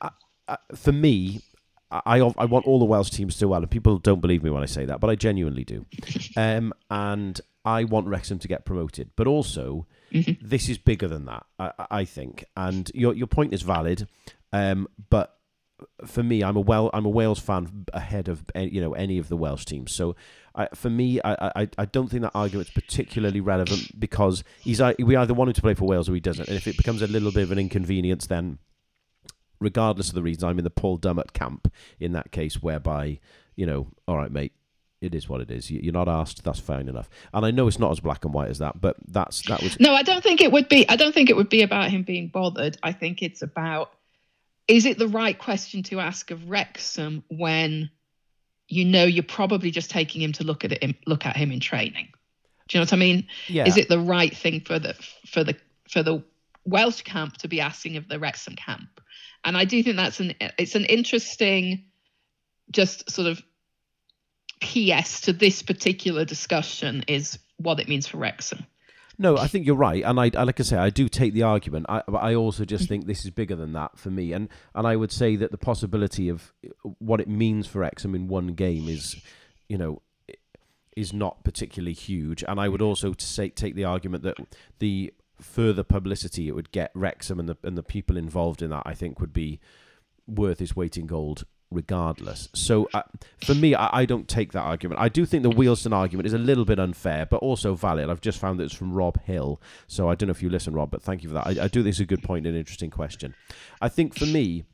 I, I, for me, I I want all the Welsh teams to do well, and people don't believe me when I say that, but I genuinely do. Um, and I want Wrexham to get promoted, but also mm-hmm. this is bigger than that. I, I think, and your your point is valid. Um, but for me, I'm a well, I'm a Wales fan ahead of you know any of the Welsh teams. So, I, for me, I, I I don't think that argument's particularly relevant because he's we either want him to play for Wales or he doesn't. And if it becomes a little bit of an inconvenience, then regardless of the reasons, I'm in the Paul Dummett camp in that case, whereby you know, all right, mate, it is what it is. You're not asked. That's fine enough. And I know it's not as black and white as that, but that's that was. No, I don't think it would be. I don't think it would be about him being bothered. I think it's about is it the right question to ask of Wrexham when you know you're probably just taking him to look at it, look at him in training? Do you know what I mean? Yeah. Is it the right thing for the for the for the Welsh camp to be asking of the Wrexham camp? And I do think that's an it's an interesting, just sort of PS to this particular discussion is what it means for Wrexham. No, I think you're right, and I, like I say, I do take the argument. I, but I also just think this is bigger than that for me, and and I would say that the possibility of uh, what it means for Wrexham in one game is, you know, is not particularly huge. And I would also say take the argument that the further publicity it would get Wrexham and the and the people involved in that, I think, would be worth its weight in gold regardless. So uh, for me, I, I, don't take that argument. I do think the Wealdstone argument is a little bit unfair, but also valid. I've just found that it's from Rob Hill, so I don't know if you listen, Rob, but thank you for that. I, I do think it's a good point and an interesting question. I think for me,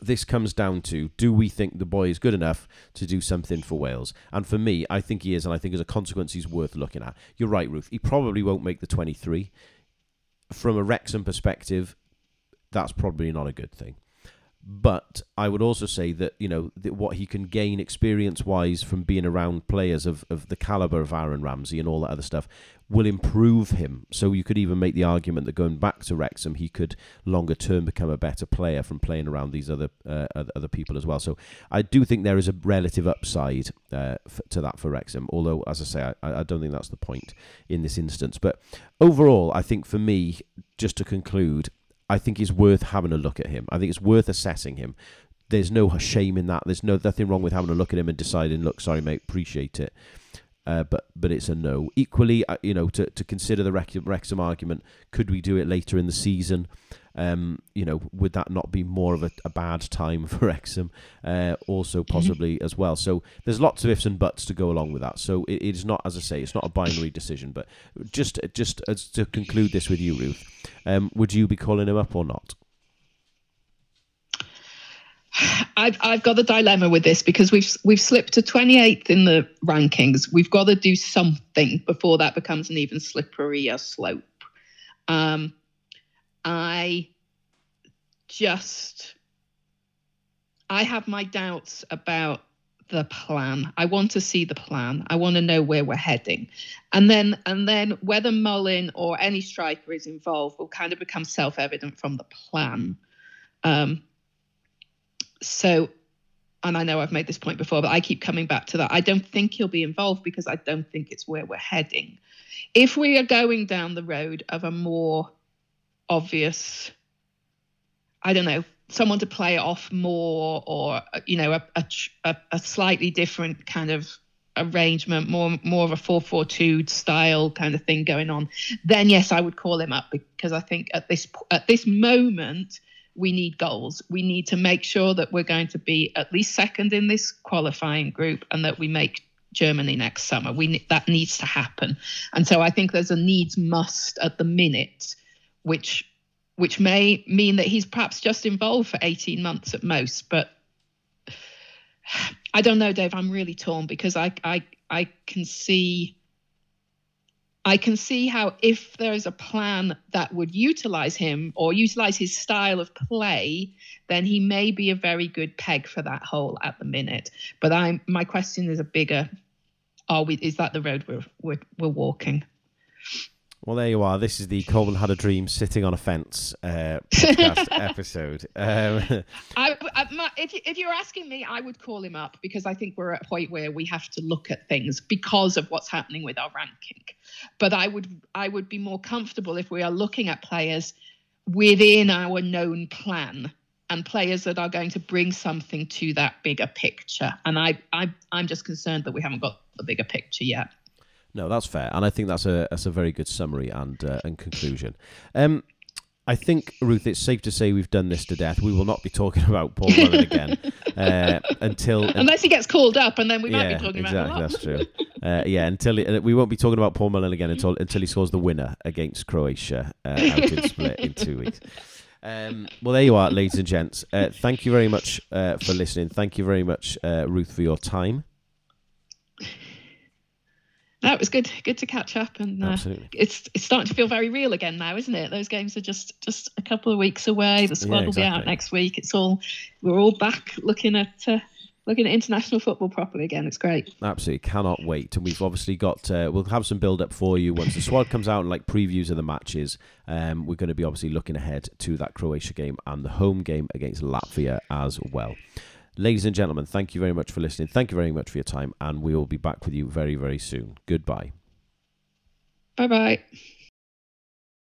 this comes down to do we think the boy is good enough to do something for Wales? And for me, I think he is, and I think as a consequence, he's worth looking at. You're right, Ruth. He probably won't make the 23. From a Wrexham perspective, that's probably not a good thing. But I would also say that you know that what he can gain experience wise from being around players of, of the caliber of Aaron Ramsey and all that other stuff will improve him. So you could even make the argument that going back to Wrexham, he could longer term become a better player from playing around these other uh, other people as well. So I do think there is a relative upside uh, f- to that for Wrexham. Although, as I say, I, I don't think that's the point in this instance. But overall, I think for me, just to conclude, I think it's worth having a look at him. I think it's worth assessing him. There's no shame in that. There's no nothing wrong with having a look at him and deciding, look, sorry, mate, appreciate it. Uh, but but it's a no. Equally, uh, you know, to, to consider the Wrexham argument, could we do it later in the season? Um, you know, would that not be more of a, a bad time for Wrexham? Uh, also, Mm-hmm. possibly as well. So there's lots of ifs and buts to go along with that. So it, it is not, as I say, it's not a binary decision. But just just as to conclude this with you, Ruth, um, would you be calling him up or not? I've I've got a dilemma with this because we've we've slipped to 28th in the rankings. We've got to do something before that becomes an even slipperier slope. Um, I just I have my doubts about the plan. I want to see the plan. I want to know where we're heading. And then and then whether Mullin or any striker is involved will kind of become self-evident from the plan. Um, so and I know I've made this point before, but I keep coming back to that. I don't think he'll be involved because I don't think it's where we're heading. If we are going down the road of a more obvious, I don't know, someone to play off more or, you know, a, a, a slightly different kind of arrangement, more more of a 4-4-2 style kind of thing going on, then yes, I would call him up because I think at this at this moment we need goals. We need to make sure that we're going to be at least second in this qualifying group and that we make Germany next summer. We that needs to happen. And so I think there's a needs must at the minute, which which may mean that he's perhaps just involved for 18 months at most. But I don't know, Dave. I'm really torn because I I I can see I can see how if there is a plan that would utilize him or utilize his style of play, then he may be a very good peg for that hole at the minute. But I'm my question is a bigger: Are we? Is that the road we're we're, we're walking? Well, there you are. This is the Coleman had a dream sitting on a fence uh, podcast episode. Um, I, I my, if you, if you're asking me, I would call him up because I think we're at a point where we have to look at things because of what's happening with our ranking. But I would I would be more comfortable if we are looking at players within our known plan and players that are going to bring something to that bigger picture. And I, I I'm just concerned that we haven't got the bigger picture yet. No, that's fair, and I think that's a that's a very good summary and uh, and conclusion. Um, I think Ruth, it's safe to say we've done this to death. We will not be talking about Paul Mullin again uh, until unless he gets called up, and then we yeah, might be talking exactly, about that's true. Uh, yeah, until he, we won't be talking about Paul Mullin again until until he scores the winner against Croatia uh, out in Split in two weeks. Um, well, there you are, ladies and gents. Uh, thank you very much uh, for listening. Thank you very much, uh, Ruth, for your time. No, it was good. Good to catch up, and uh, it's it's starting to feel very real again now, isn't it? Those games are just just a couple of weeks away. The squad Yeah, will be out next week. It's all we're all back looking at uh, looking at international football properly again. It's great. Absolutely cannot wait. And we've obviously got uh, we'll have some build up for you once the squad comes out and like previews of the matches. Um, we're going to be obviously looking ahead to that Croatia game and the home game against Latvia as well. Ladies and gentlemen, thank you very much for listening. Thank you very much for your time, and we will be back with you very very soon. Goodbye. Bye bye.